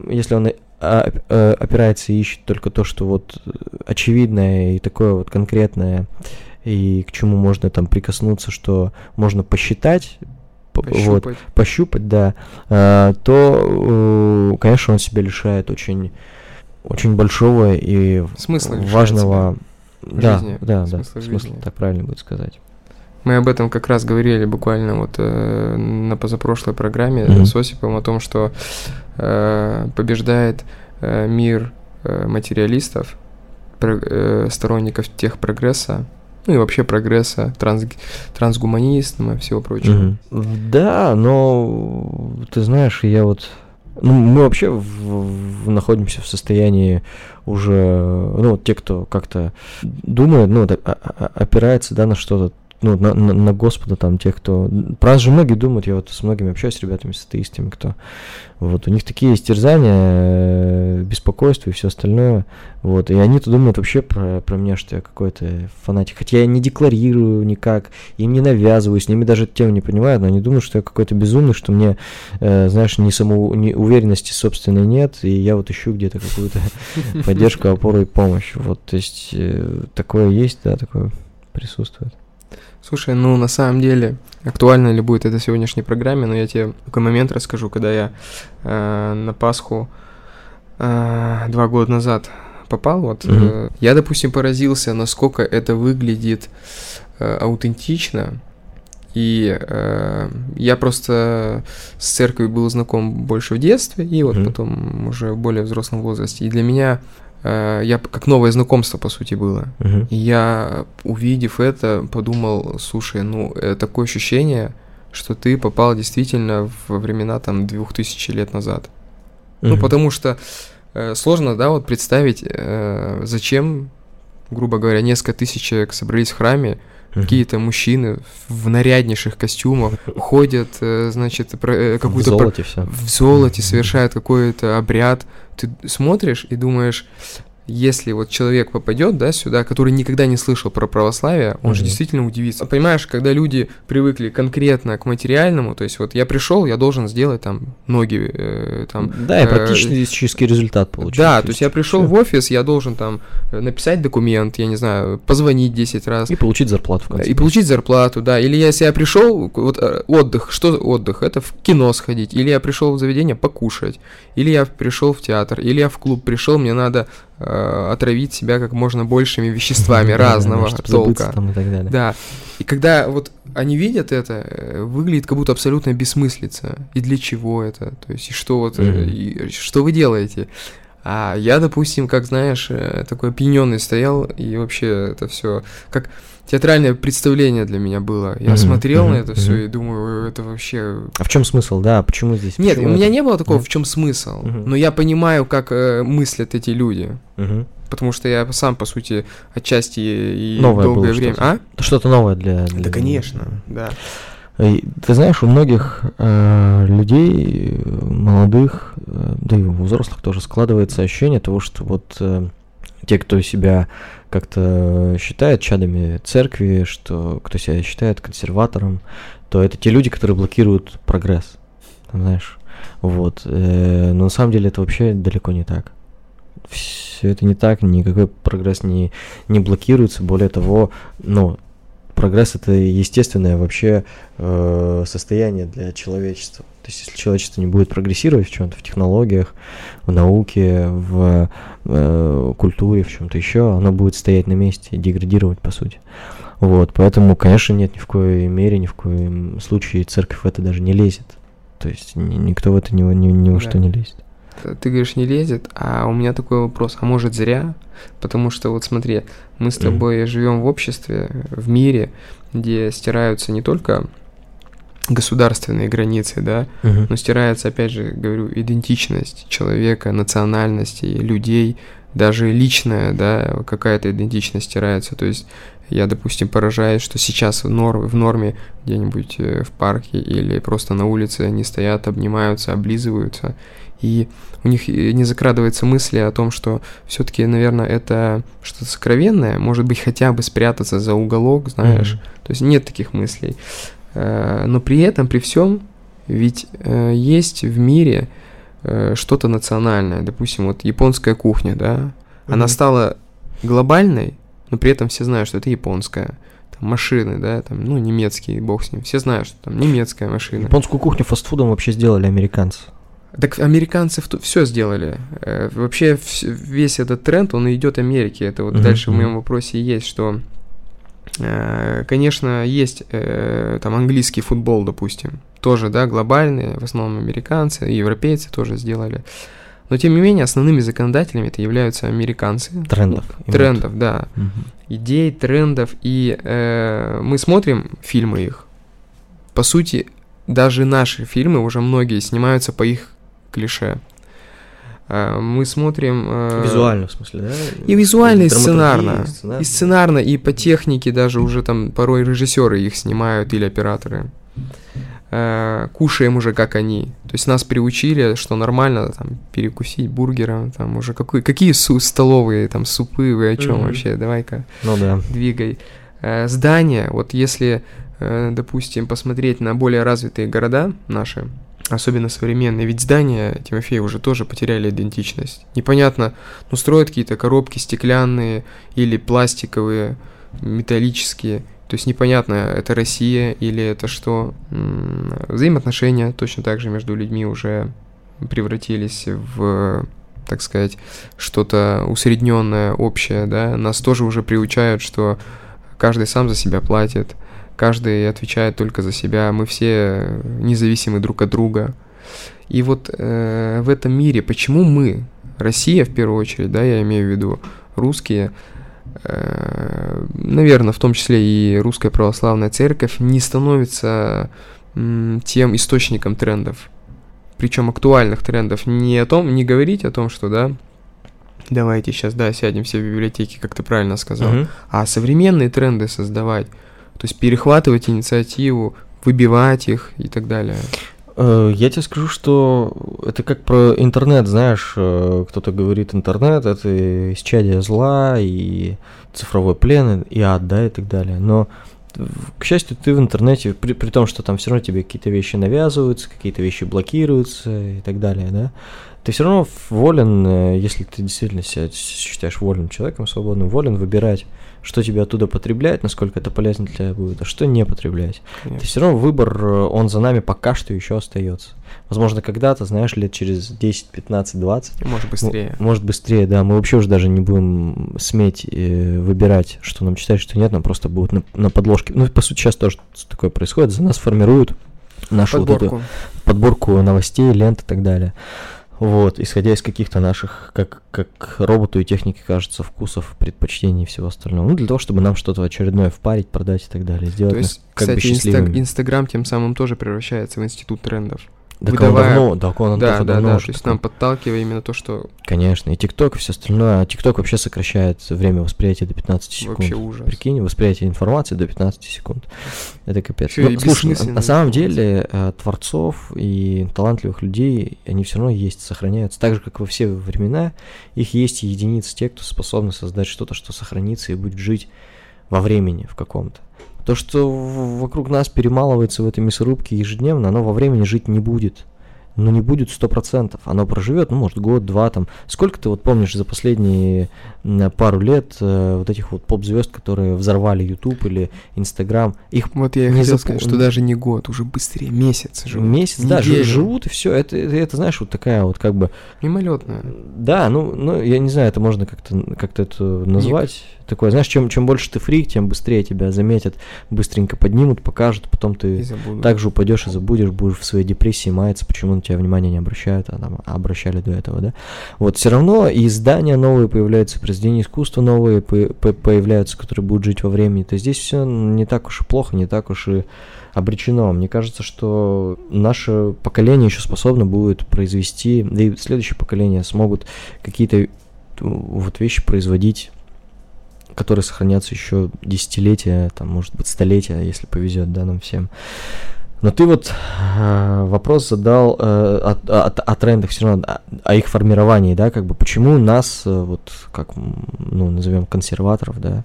S2: если он а, э, опирается и ищет только то, что вот очевидное и такое вот конкретное, и к чему можно там прикоснуться, что можно посчитать, пощупать, вот, пощупать да, а, то, конечно, он себя лишает очень, очень большого и
S1: смысла
S2: важного... Да, жизни, да, да, смысл, так правильно будет сказать.
S1: Мы об этом как раз говорили буквально вот э, на позапрошлой программе mm-hmm. с Осипом о том, что э, побеждает э, мир э, материалистов, про, э, сторонников техпрогресса, ну и вообще прогресса, транс, трансгуманизма и всего прочего.
S2: Угу. Да, но ты знаешь, я вот... Ну, мы вообще в, в, находимся в состоянии уже, ну, те, кто как-то думает, ну, а, а, опирается, да, на что-то ну, на, на, на Господа, там, тех, кто... Про нас же многие думают, я вот с многими общаюсь, с ребятами, с атеистами, кто... Вот, у них такие истерзания, э, беспокойство и все остальное, вот, и они-то думают вообще про, про меня, что я какой-то фанатик, хотя я не декларирую никак, им не навязываю, с ними даже тему не понимают, но они думают, что я какой-то безумный, что мне, э, знаешь, ни самоуверенности ни уверенности собственной нет, и я вот ищу где-то какую-то поддержку, опору и помощь, вот, то есть, э, такое есть, да, такое присутствует.
S1: Слушай, ну на самом деле, актуально ли будет это в сегодняшней программе, но я тебе такой момент расскажу, когда я э, на Пасху э, два года назад попал, вот mm-hmm. э, я, допустим, поразился, насколько это выглядит э, аутентично, И э, я просто с церковью был знаком больше в детстве, и вот
S2: Мгм.
S1: потом уже в более взрослом возрасте. И для меня я как новое знакомство, по сути, было.
S2: Мгм.
S1: И я, увидев это, подумал, слушай, ну, э, такое ощущение, что ты попал действительно во времена там двух тысяч лет назад. Ну,
S2: Мгм.
S1: потому что э, сложно, да, вот представить, э, зачем, грубо говоря, несколько тысяч человек собрались в храме. Какие-то мужчины в наряднейших костюмах ходят, э, значит, про- э,
S2: В
S1: какую-то про-
S2: золоте все.
S1: в золоте совершают какой-то обряд. Ты смотришь и думаешь, если вот человек попадет, да, сюда, который никогда не слышал про православие, он же
S2: Мгм.
S1: действительно удивится. Понимаешь, когда люди привыкли конкретно к материальному, то есть вот я пришел, я должен сделать там ноги, э, там,
S2: Да, и
S1: э,
S2: практический результат получить.
S1: да, то есть я пришел в офис, я должен там э, написать документ, я не знаю, позвонить 10 раз.
S2: И получить зарплату в конце.
S1: И получить зарплату, да. Или если я пришел, вот э, отдых, что отдых? Это в кино сходить. Или я пришел в заведение покушать. Или я пришел в театр. Или я в клуб пришел, мне надо э, отравить себя как можно большими веществами разного толка. Да. И когда вот они видят это, э, выглядит как будто абсолютно бессмыслица. И для чего это? То есть, и что вот, э, что вы делаете? А я, допустим, как знаешь, э, такой опьяненный стоял, и вообще это все как театральное представление для меня было. Я
S2: Мгм,
S1: смотрел на
S2: мгм,
S1: это все
S2: мгм.
S1: и думаю, это вообще.
S2: А в чем смысл, да? Почему здесь?
S1: Нет,
S2: Почему
S1: у меня
S2: это?
S1: не было такого,
S2: Мгм.
S1: в чем смысл.
S2: Мгм.
S1: Но я понимаю, как э, мыслят эти люди.
S2: Мгм.
S1: Потому что я сам, по сути, отчасти и
S2: Новое
S1: долгое время.
S2: что-то.
S1: А?
S2: Что-то новое для... для-
S1: Да, конечно, да.
S2: И Ты знаешь, у многих э, людей, э, молодых, э, да и у взрослых тоже складывается ощущение того, что вот э, те, кто себя как-то считает чадами церкви, что кто себя считает консерватором, то это те люди, которые блокируют прогресс, знаешь. Вот. э, но на самом деле это вообще далеко не так. Все это не так, никакой прогресс не, не блокируется. Более того, ну, прогресс это естественное вообще э, состояние для человечества. То есть, если человечество не будет прогрессировать в чем-то, в технологиях, в науке, в э, культуре, в чем-то еще, оно будет стоять на месте и деградировать, по сути. Вот, поэтому, конечно, нет ни в коей мере, ни в коем случае церковь в это даже не лезет. То есть ни- никто в это ни, во- ни, ни во
S1: Да.
S2: что не лезет.
S1: Ты говоришь, не лезет, а у меня такой вопрос, а может зря? Потому что вот смотри, мы с тобой живем в обществе, в мире, где стираются не только государственные границы, да,
S2: Мгм.
S1: но стирается, опять же, говорю, идентичность человека, национальности, людей, даже личная, да, какая-то идентичность стирается. То есть я, допустим, поражаюсь, что сейчас в, нор- в норме где-нибудь э, в парке или просто на улице они стоят, обнимаются, облизываются, и у них и не закрадывается мысли о том, что все-таки, наверное, это что-то сокровенное, может быть, хотя бы спрятаться за уголок, знаешь,
S2: Мгм.
S1: то есть нет таких мыслей. Э, Но при этом, при всем, ведь э, есть в мире э, что-то национальное. Допустим, вот японская кухня, да, она
S2: Мгм.
S1: стала глобальной, но при этом все знают, что это японская. Там машины, да, там, ну, немецкий, бог с ним. Все знают, что там немецкая машина.
S2: Японскую кухню фастфудом вообще сделали американцы.
S1: Так американцы все сделали. Э, Вообще весь этот тренд, он идет Америке. Это вот
S2: Мгм,
S1: дальше в моем вопросе есть, что, э, конечно, есть э, там английский футбол, допустим, тоже, да, глобальный, в основном американцы, европейцы тоже сделали. Но тем не менее основными законодателями это являются американцы.
S2: Трендов.
S1: Трендов, да.
S2: Мгм.
S1: Идей, трендов, и э, мы смотрим фильмы их. По сути, даже наши фильмы уже многие снимаются по их клише. Э, мы смотрим... э,
S2: Визуально, в смысле, да?
S1: И визуально, и сценарно.
S2: сценарно.
S1: И сценарно, и по технике даже уже там порой режиссеры их снимают или операторы. Э, Кушаем уже как они. То есть нас приучили, что нормально там перекусить бургером, там уже какой, какие су- столовые там супы, вы о чем
S2: Мгм.
S1: вообще, давай-ка
S2: Ну да.
S1: двигай. Э, Здания, вот если, э, допустим, посмотреть на более развитые города наши, особенно современные, ведь здания, Тимофей, уже тоже потеряли идентичность. Непонятно, ну, строят какие-то коробки стеклянные или пластиковые, металлические, то есть непонятно, это Россия или это что. Взаимоотношения точно так же между людьми уже превратились в так сказать, что-то усредненное, общее, да, нас тоже уже приучают, что каждый сам за себя платит, каждый отвечает только за себя, мы все независимы друг от друга. И вот э, в этом мире, почему мы, Россия в первую очередь, да, я имею в виду русские, наверное, в том числе и русская православная церковь, не становится тем источником трендов, причем актуальных трендов. Не о том, не говорить о том, что, да, давайте сейчас, да, сядем все в библиотеке, как ты правильно сказал,
S2: Мгм.
S1: а современные тренды создавать, то есть перехватывать инициативу, выбивать их и так далее.
S2: Э, Я тебе скажу, что это как про интернет, знаешь, э, кто-то говорит, интернет это исчадие зла и цифровой плен, и ад, да, и так далее. Но, к счастью, ты в интернете, при, при том, что там все равно тебе какие-то вещи навязываются, какие-то вещи блокируются и так далее, да, ты все равно волен, э, если ты действительно себя считаешь вольным человеком, свободным, волен выбирать, что тебе оттуда потреблять, насколько это полезно для тебя будет, а что не потреблять.
S1: Конечно.
S2: То все равно выбор, э, он за нами пока что еще остается. Возможно, когда-то, знаешь, лет через 10, 15, 20,
S1: Может быстрее.
S2: может быстрее, да, мы вообще уже даже не будем сметь э, выбирать, что нам читать, что нет, нам просто будут на, на подложке. Ну, по сути, сейчас тоже такое происходит, за нас формируют нашу вот эту
S1: Подборку.
S2: подборку новостей, лент и так далее. Вот, исходя из каких-то наших, как, как роботу и технике кажется, вкусов, предпочтений и всего остального. Ну, для того, чтобы нам что-то очередное впарить, продать и так далее. Сделать
S1: То
S2: нас
S1: есть,
S2: как бы
S1: кстати,
S2: счастливыми.
S1: Инстаграм тем самым тоже превращается в институт трендов.
S2: Так он
S1: выдавая-
S2: давно, так он
S1: да, да,
S2: давно
S1: да.
S2: уже
S1: То есть нам подталкивая именно то, что
S2: Конечно, и ТикТок, и все остальное. А ТикТок вообще сокращает время восприятия до 15 секунд.
S1: вообще ужас.
S2: Прикинь, восприятие информации до 15 секунд. Это капец.
S1: Ещё
S2: Ну, слушай, на- на самом деле э, творцов и талантливых людей, они все равно есть, сохраняются. Так же, как во все времена, их есть единицы те, кто способны создать что-то, что сохранится и будет жить во времени в каком-то. То, что вокруг нас перемалывается в этой мясорубке ежедневно, оно во времени жить не будет. Ну, не будет сто процентов. Оно проживет, ну, может, год, два там. Сколько ты вот помнишь за последние пару лет э, вот этих вот поп-звезд, которые взорвали YouTube или Instagram, их
S1: Вот я
S2: Не
S1: хотел
S2: запом-
S1: сказать, что даже не год, уже быстрее, месяц живут.
S2: месяц, да,
S1: неделю.
S2: живут и все. Это, это, это, знаешь, вот такая вот как бы
S1: Мимолетная.
S2: Да, ну, ну, я не знаю, это можно как-то как это назвать. Такое, знаешь, чем, чем больше ты фрик, тем быстрее тебя заметят, быстренько поднимут, покажут, потом ты также упадешь и забудешь, будешь в своей депрессии маяться, почему на тебя внимание не обращают, а там обращали до этого, да. Вот все равно и издания новые появляются, произведения искусства новые по- по- появляются, которые будут жить во времени. То есть здесь все не так уж и плохо, не так уж и обречено. Мне кажется, что наше поколение еще способно будет произвести, да и следующее поколение смогут какие-то э, вот вещи производить, которые сохранятся еще десятилетия, там, может быть, столетия, если повезет, да, нам всем. Но ты вот э, вопрос задал э, о, о- о трендах все равно, о, о их формировании, да, как бы почему нас, э, вот как, ну, назовем консерваторов, да,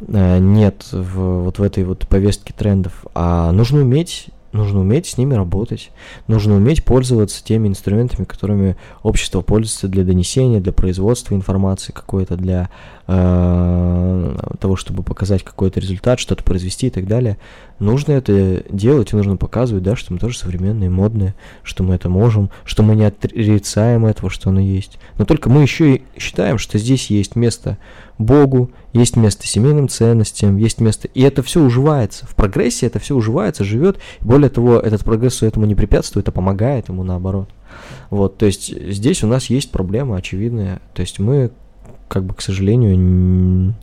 S2: э, нет в, вот в этой вот повестке трендов, а нужно уметь, нужно уметь с ними работать, нужно уметь пользоваться теми инструментами, которыми общество пользуется для донесения, для производства информации какой-то, для э, того, чтобы показать какой-то результат, что-то произвести и так далее. Нужно это делать и нужно показывать, да, что мы тоже современные, модные, что мы это можем, что мы не отрицаем этого, что оно есть. Но только мы еще и считаем, что здесь есть место Богу, есть место семейным ценностям, есть место... И это все уживается. В прогрессе это все уживается, живет. Более того, этот прогресс этому не препятствует, а помогает ему наоборот. Вот, то есть здесь у нас есть проблема очевидная. То есть мы, как бы, к сожалению,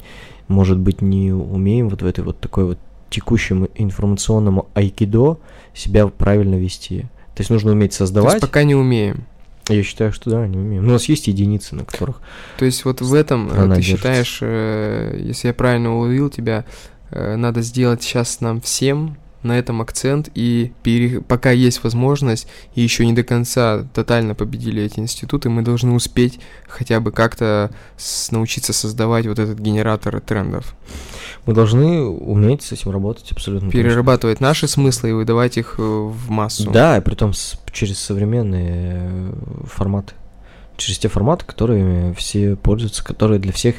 S2: может быть, не умеем вот в этой вот такой вот текущем информационном айкидо себя правильно вести. То есть нужно уметь
S1: То есть
S2: создавать.
S1: пока не умеем.
S2: Я считаю, что да, не умеем. Ну, у нас есть единицы, на которых
S1: То есть вот в этом э, ты
S2: держится.
S1: считаешь, э, если я правильно уловил тебя, э, надо сделать сейчас нам всем на этом акцент, и пере- пока есть возможность, и еще не до конца тотально победили эти институты, мы должны успеть хотя бы как-то с- научиться создавать вот этот генератор трендов.
S2: мы должны уметь с этим работать абсолютно. точно.
S1: Перерабатывать наши смыслы и выдавать их э, в массу.
S2: Да, и притом с- через современные э, форматы. Через те форматы, которыми все пользуются, которые для всех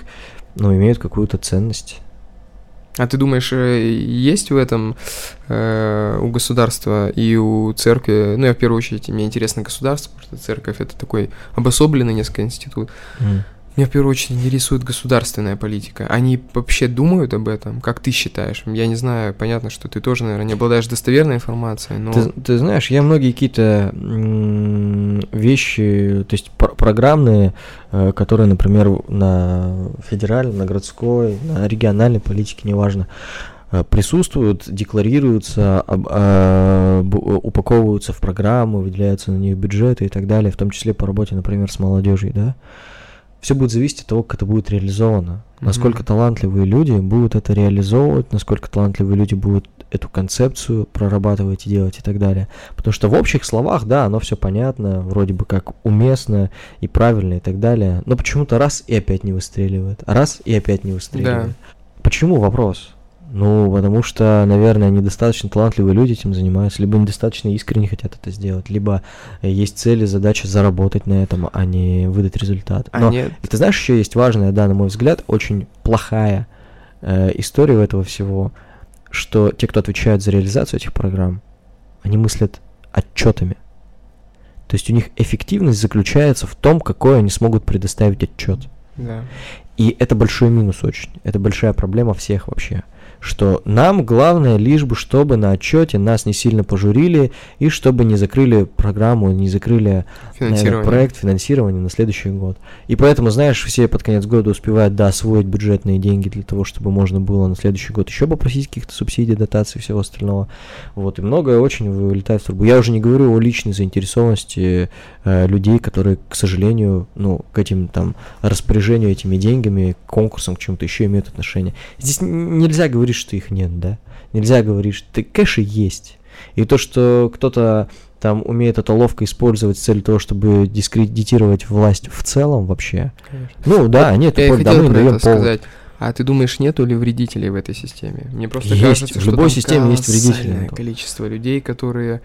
S2: ну, имеют какую-то ценность.
S1: А ты думаешь, э, есть в этом э, у государства и у церкви, ну, я в первую очередь, мне интересно государство, потому что церковь это такой обособленный несколько институт. Меня в первую очередь интересует государственная политика. Они вообще думают об этом? Как ты считаешь? Я не знаю, понятно, что ты тоже, наверное, не обладаешь достоверной информацией, но...
S2: Ты, ты знаешь, я многие какие-то вещи, то есть пр- программные, э, которые, например, на федеральной, на городской, на региональной политике, неважно, э, присутствуют, декларируются, об, э, упаковываются в программу, выделяются на них бюджеты и так далее, в том числе по работе, например, с молодежью, да все будет зависеть от того, как это будет реализовано. Насколько mm-hmm. талантливые люди будут это реализовывать, насколько талантливые люди будут эту концепцию прорабатывать и делать и так далее. Потому что в общих словах, да, оно все понятно, вроде бы как уместно и правильно и так далее. Но почему-то раз и опять не выстреливает, а раз и опять не выстреливает. Да. Почему вопрос? Ну, потому что, наверное, недостаточно талантливые люди этим занимаются, либо недостаточно искренне хотят это сделать, либо есть цели, задача заработать на этом, а не выдать результат.
S1: А Но, нет.
S2: Ты знаешь, еще есть важная, да, на мой взгляд, очень плохая э, история этого всего, что те, кто отвечают за реализацию этих программ, они мыслят отчетами. То есть у них эффективность заключается в том, какой они смогут предоставить отчет.
S1: Да.
S2: И это большой минус очень. Это большая проблема всех вообще что нам главное лишь бы, чтобы на отчете нас не сильно пожурили и чтобы не закрыли программу, не закрыли наверное, проект финансирования на следующий год. И поэтому, знаешь, все под конец года успевают, да, освоить бюджетные деньги для того, чтобы можно было на следующий год еще попросить каких-то субсидий, дотаций и всего остального. Вот, и многое очень вылетает в трубу. Я уже не говорю о личной заинтересованности э, людей, которые, к сожалению, ну, к этим там распоряжению этими деньгами, конкурсам, к чему-то еще имеют отношение. Здесь нельзя говорить что их нет, да? Нельзя говорить, что ты кэши есть. И то, что кто-то там умеет это ловко использовать с целью того, чтобы дискредитировать власть в целом вообще. Конечно. Ну да, вот нет,
S1: я хотел про это сказать. А ты думаешь, нету ли вредителей в этой системе? Мне просто есть, кажется,
S2: в любой системе есть вредители.
S1: количество людей, которые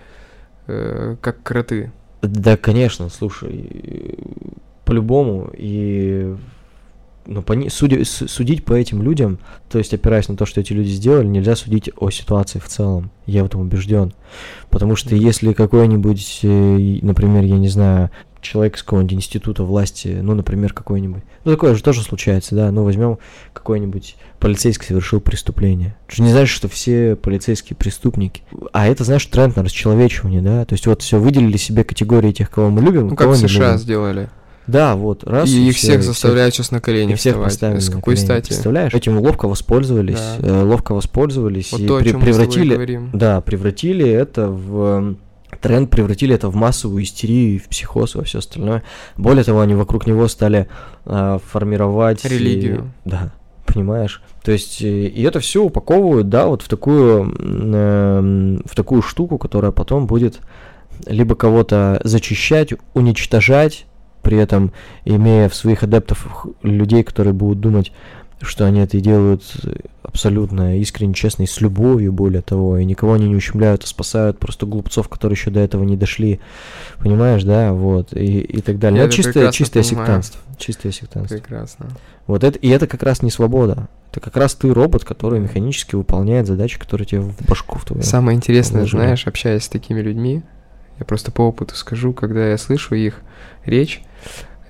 S1: э, как кроты.
S2: Да, конечно, слушай, по-любому. И ну, по, судя, судить по этим людям, то есть опираясь на то, что эти люди сделали, нельзя судить о ситуации в целом. Я в этом убежден. Потому что если какой-нибудь, э, например, я не знаю, человек из какого-нибудь института власти, ну, например, какой-нибудь, ну, такое же тоже случается, да, ну, возьмем какой-нибудь полицейский совершил преступление. Ты же не знаешь, что все полицейские преступники. А это, знаешь, тренд на расчеловечивание, да, то есть вот все выделили себе категории тех, кого мы любим,
S1: ну, как в США любим. сделали.
S2: Да, вот,
S1: раз. И, и их всех заставляют сейчас на колени и всех вставать. С какой стати?
S2: Представляешь? Этим ловко воспользовались, да. э, ловко воспользовались
S1: вот и то, при,
S2: превратили, да, превратили это в тренд, превратили это в массовую истерию, в психоз, во все остальное. Более того, они вокруг него стали э, формировать
S1: религию.
S2: И, да, понимаешь? То есть э, и это все упаковывают, да, вот в такую э, в такую штуку, которая потом будет либо кого-то зачищать, уничтожать, при этом имея в своих адептов людей, которые будут думать, что они это делают абсолютно искренне, честно и с любовью, более того, и никого они не ущемляют, а спасают просто глупцов, которые еще до этого не дошли, понимаешь, да, вот, и, и так далее.
S1: Я это чистое, чистое
S2: сектантство, чистое сектантство.
S1: Прекрасно.
S2: Вот это, и это как раз не свобода, это как раз ты робот, который механически выполняет задачи, которые тебе в башку в твою.
S1: Самое интересное, вложили. знаешь, общаясь с такими людьми, я просто по опыту скажу, когда я слышу их речь,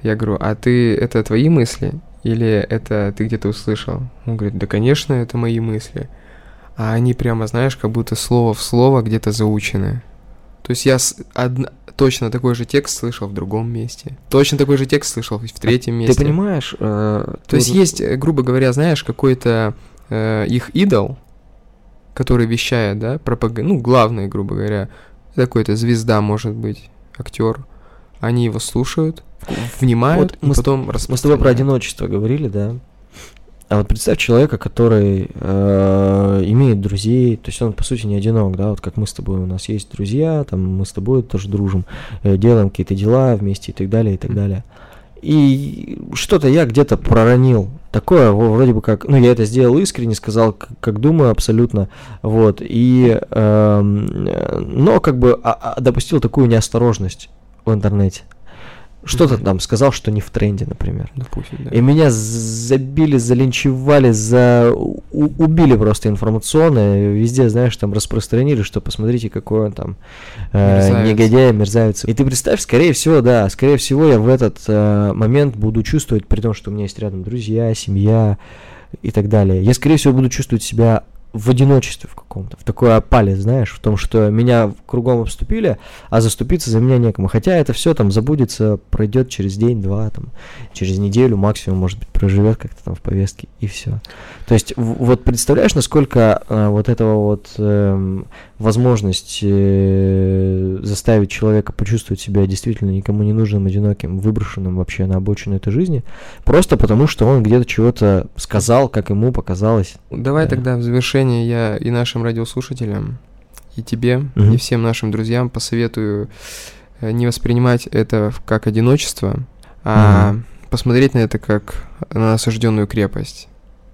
S1: я говорю, а ты, это твои мысли? Или это ты где-то услышал? Он говорит, да, конечно, это мои мысли. А они прямо, знаешь, как будто слово в слово где-то заучены. То есть я с, од, точно такой же текст слышал в другом месте. Точно такой же текст слышал в третьем месте.
S2: Ты понимаешь? Э,
S1: То есть есть, э, грубо говоря, знаешь, какой-то э, их идол, который вещает, да, пропаг... ну, главный, грубо говоря, какой-то звезда, может быть, актер. Они его слушают, внимают, вот и мы потом
S2: Мы с тобой про одиночество говорили, да? А вот представь человека, который э, имеет друзей, то есть он по сути не одинок, да, вот как мы с тобой, у нас есть друзья, там мы с тобой тоже дружим, э, делаем какие-то дела вместе и так далее, и так далее. И что-то я где-то проронил. Такое вроде бы как, ну я это сделал искренне, сказал, как, как думаю абсолютно, вот. И, э, но как бы а, а, допустил такую неосторожность в интернете. Что-то там сказал, что не в тренде, например.
S1: Допустим, да.
S2: И меня забили, залинчевали, за... у- убили просто информационно. Везде, знаешь, там распространили, что посмотрите, какой он там э,
S1: Мерзавец.
S2: негодяй, мерзавец. И ты представь, скорее всего, да, скорее всего, я в этот э, момент буду чувствовать, при том, что у меня есть рядом друзья, семья и так далее. Я, скорее всего, буду чувствовать себя в одиночестве в каком-то, в такой опале, знаешь, в том, что меня кругом обступили, а заступиться за меня некому. Хотя это все там забудется, пройдет через день-два, там, через неделю максимум, может быть, проживет как-то там в повестке, и все. То есть, вот представляешь, насколько э, вот этого вот эм, возможность э, заставить человека почувствовать себя действительно никому не нужным, одиноким, выброшенным вообще на обочину этой жизни, просто потому, что он где-то чего-то сказал, как ему показалось.
S1: Давай
S2: Да.
S1: тогда в завершение я и нашим радиослушателям, и тебе,
S2: Мгм.
S1: и всем нашим друзьям посоветую э, не воспринимать это как одиночество, а
S2: Мгм.
S1: посмотреть на это как на осажденную крепость.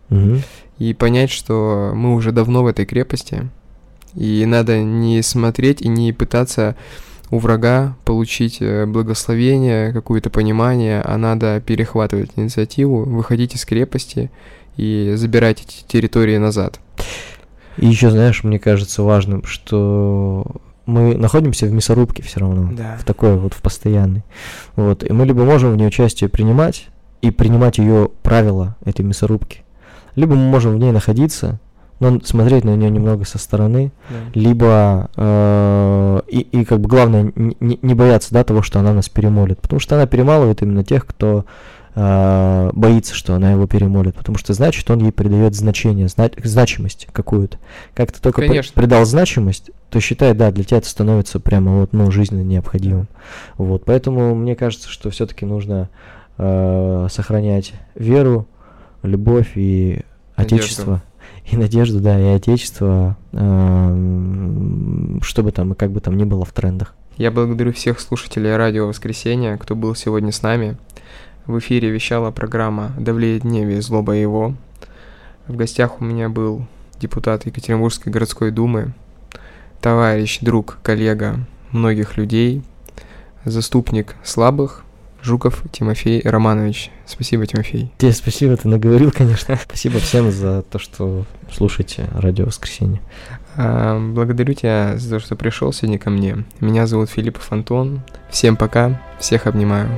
S2: Мгм.
S1: И понять, что мы уже давно в этой крепости, и надо не смотреть и не пытаться у врага получить э, благословение, какое-то понимание, а надо перехватывать инициативу, выходить из крепости и забирать эти территории назад.
S2: И еще, знаешь, мне кажется важным, что мы находимся в мясорубке все равно.
S1: Да.
S2: В такой вот, в постоянной. Вот. И мы либо можем в ней участие принимать и принимать ее правила этой мясорубки, либо мы можем в ней находиться, но смотреть на нее немного со стороны, либо э, и, и как бы главное не, не- не бояться да, того, что она нас перемолит, потому что она перемалывает именно тех, кто э, боится, что она его перемолит, потому что значит он ей придает значение, зна- значимость какую-то. Как ты только при-
S1: Конечно.
S2: придал значимость, то считай, да, для тебя это становится прямо вот ну жизненно необходимым. Вот, поэтому мне кажется, что все-таки нужно э, сохранять веру, любовь и
S1: Надежду.
S2: отечество и надежду, да, и отечество, эм, чтобы там и как бы там ни было в трендах.
S1: Я благодарю всех слушателей радио «Воскресенье», кто был сегодня с нами. В эфире вещала программа «Давлеет дневе злоба его». В гостях у меня был депутат Екатеринбургской городской думы, товарищ, друг, коллега многих людей, заступник слабых, Жуков Тимофей Романович. Спасибо, Тимофей.
S2: Тебе спасибо, ты наговорил, конечно. Спасибо всем за то, что слушаете радио «Воскресенье».
S1: Благодарю тебя за то, что пришел сегодня ко мне. Меня зовут Филиппов Антон. Всем пока, всех обнимаю.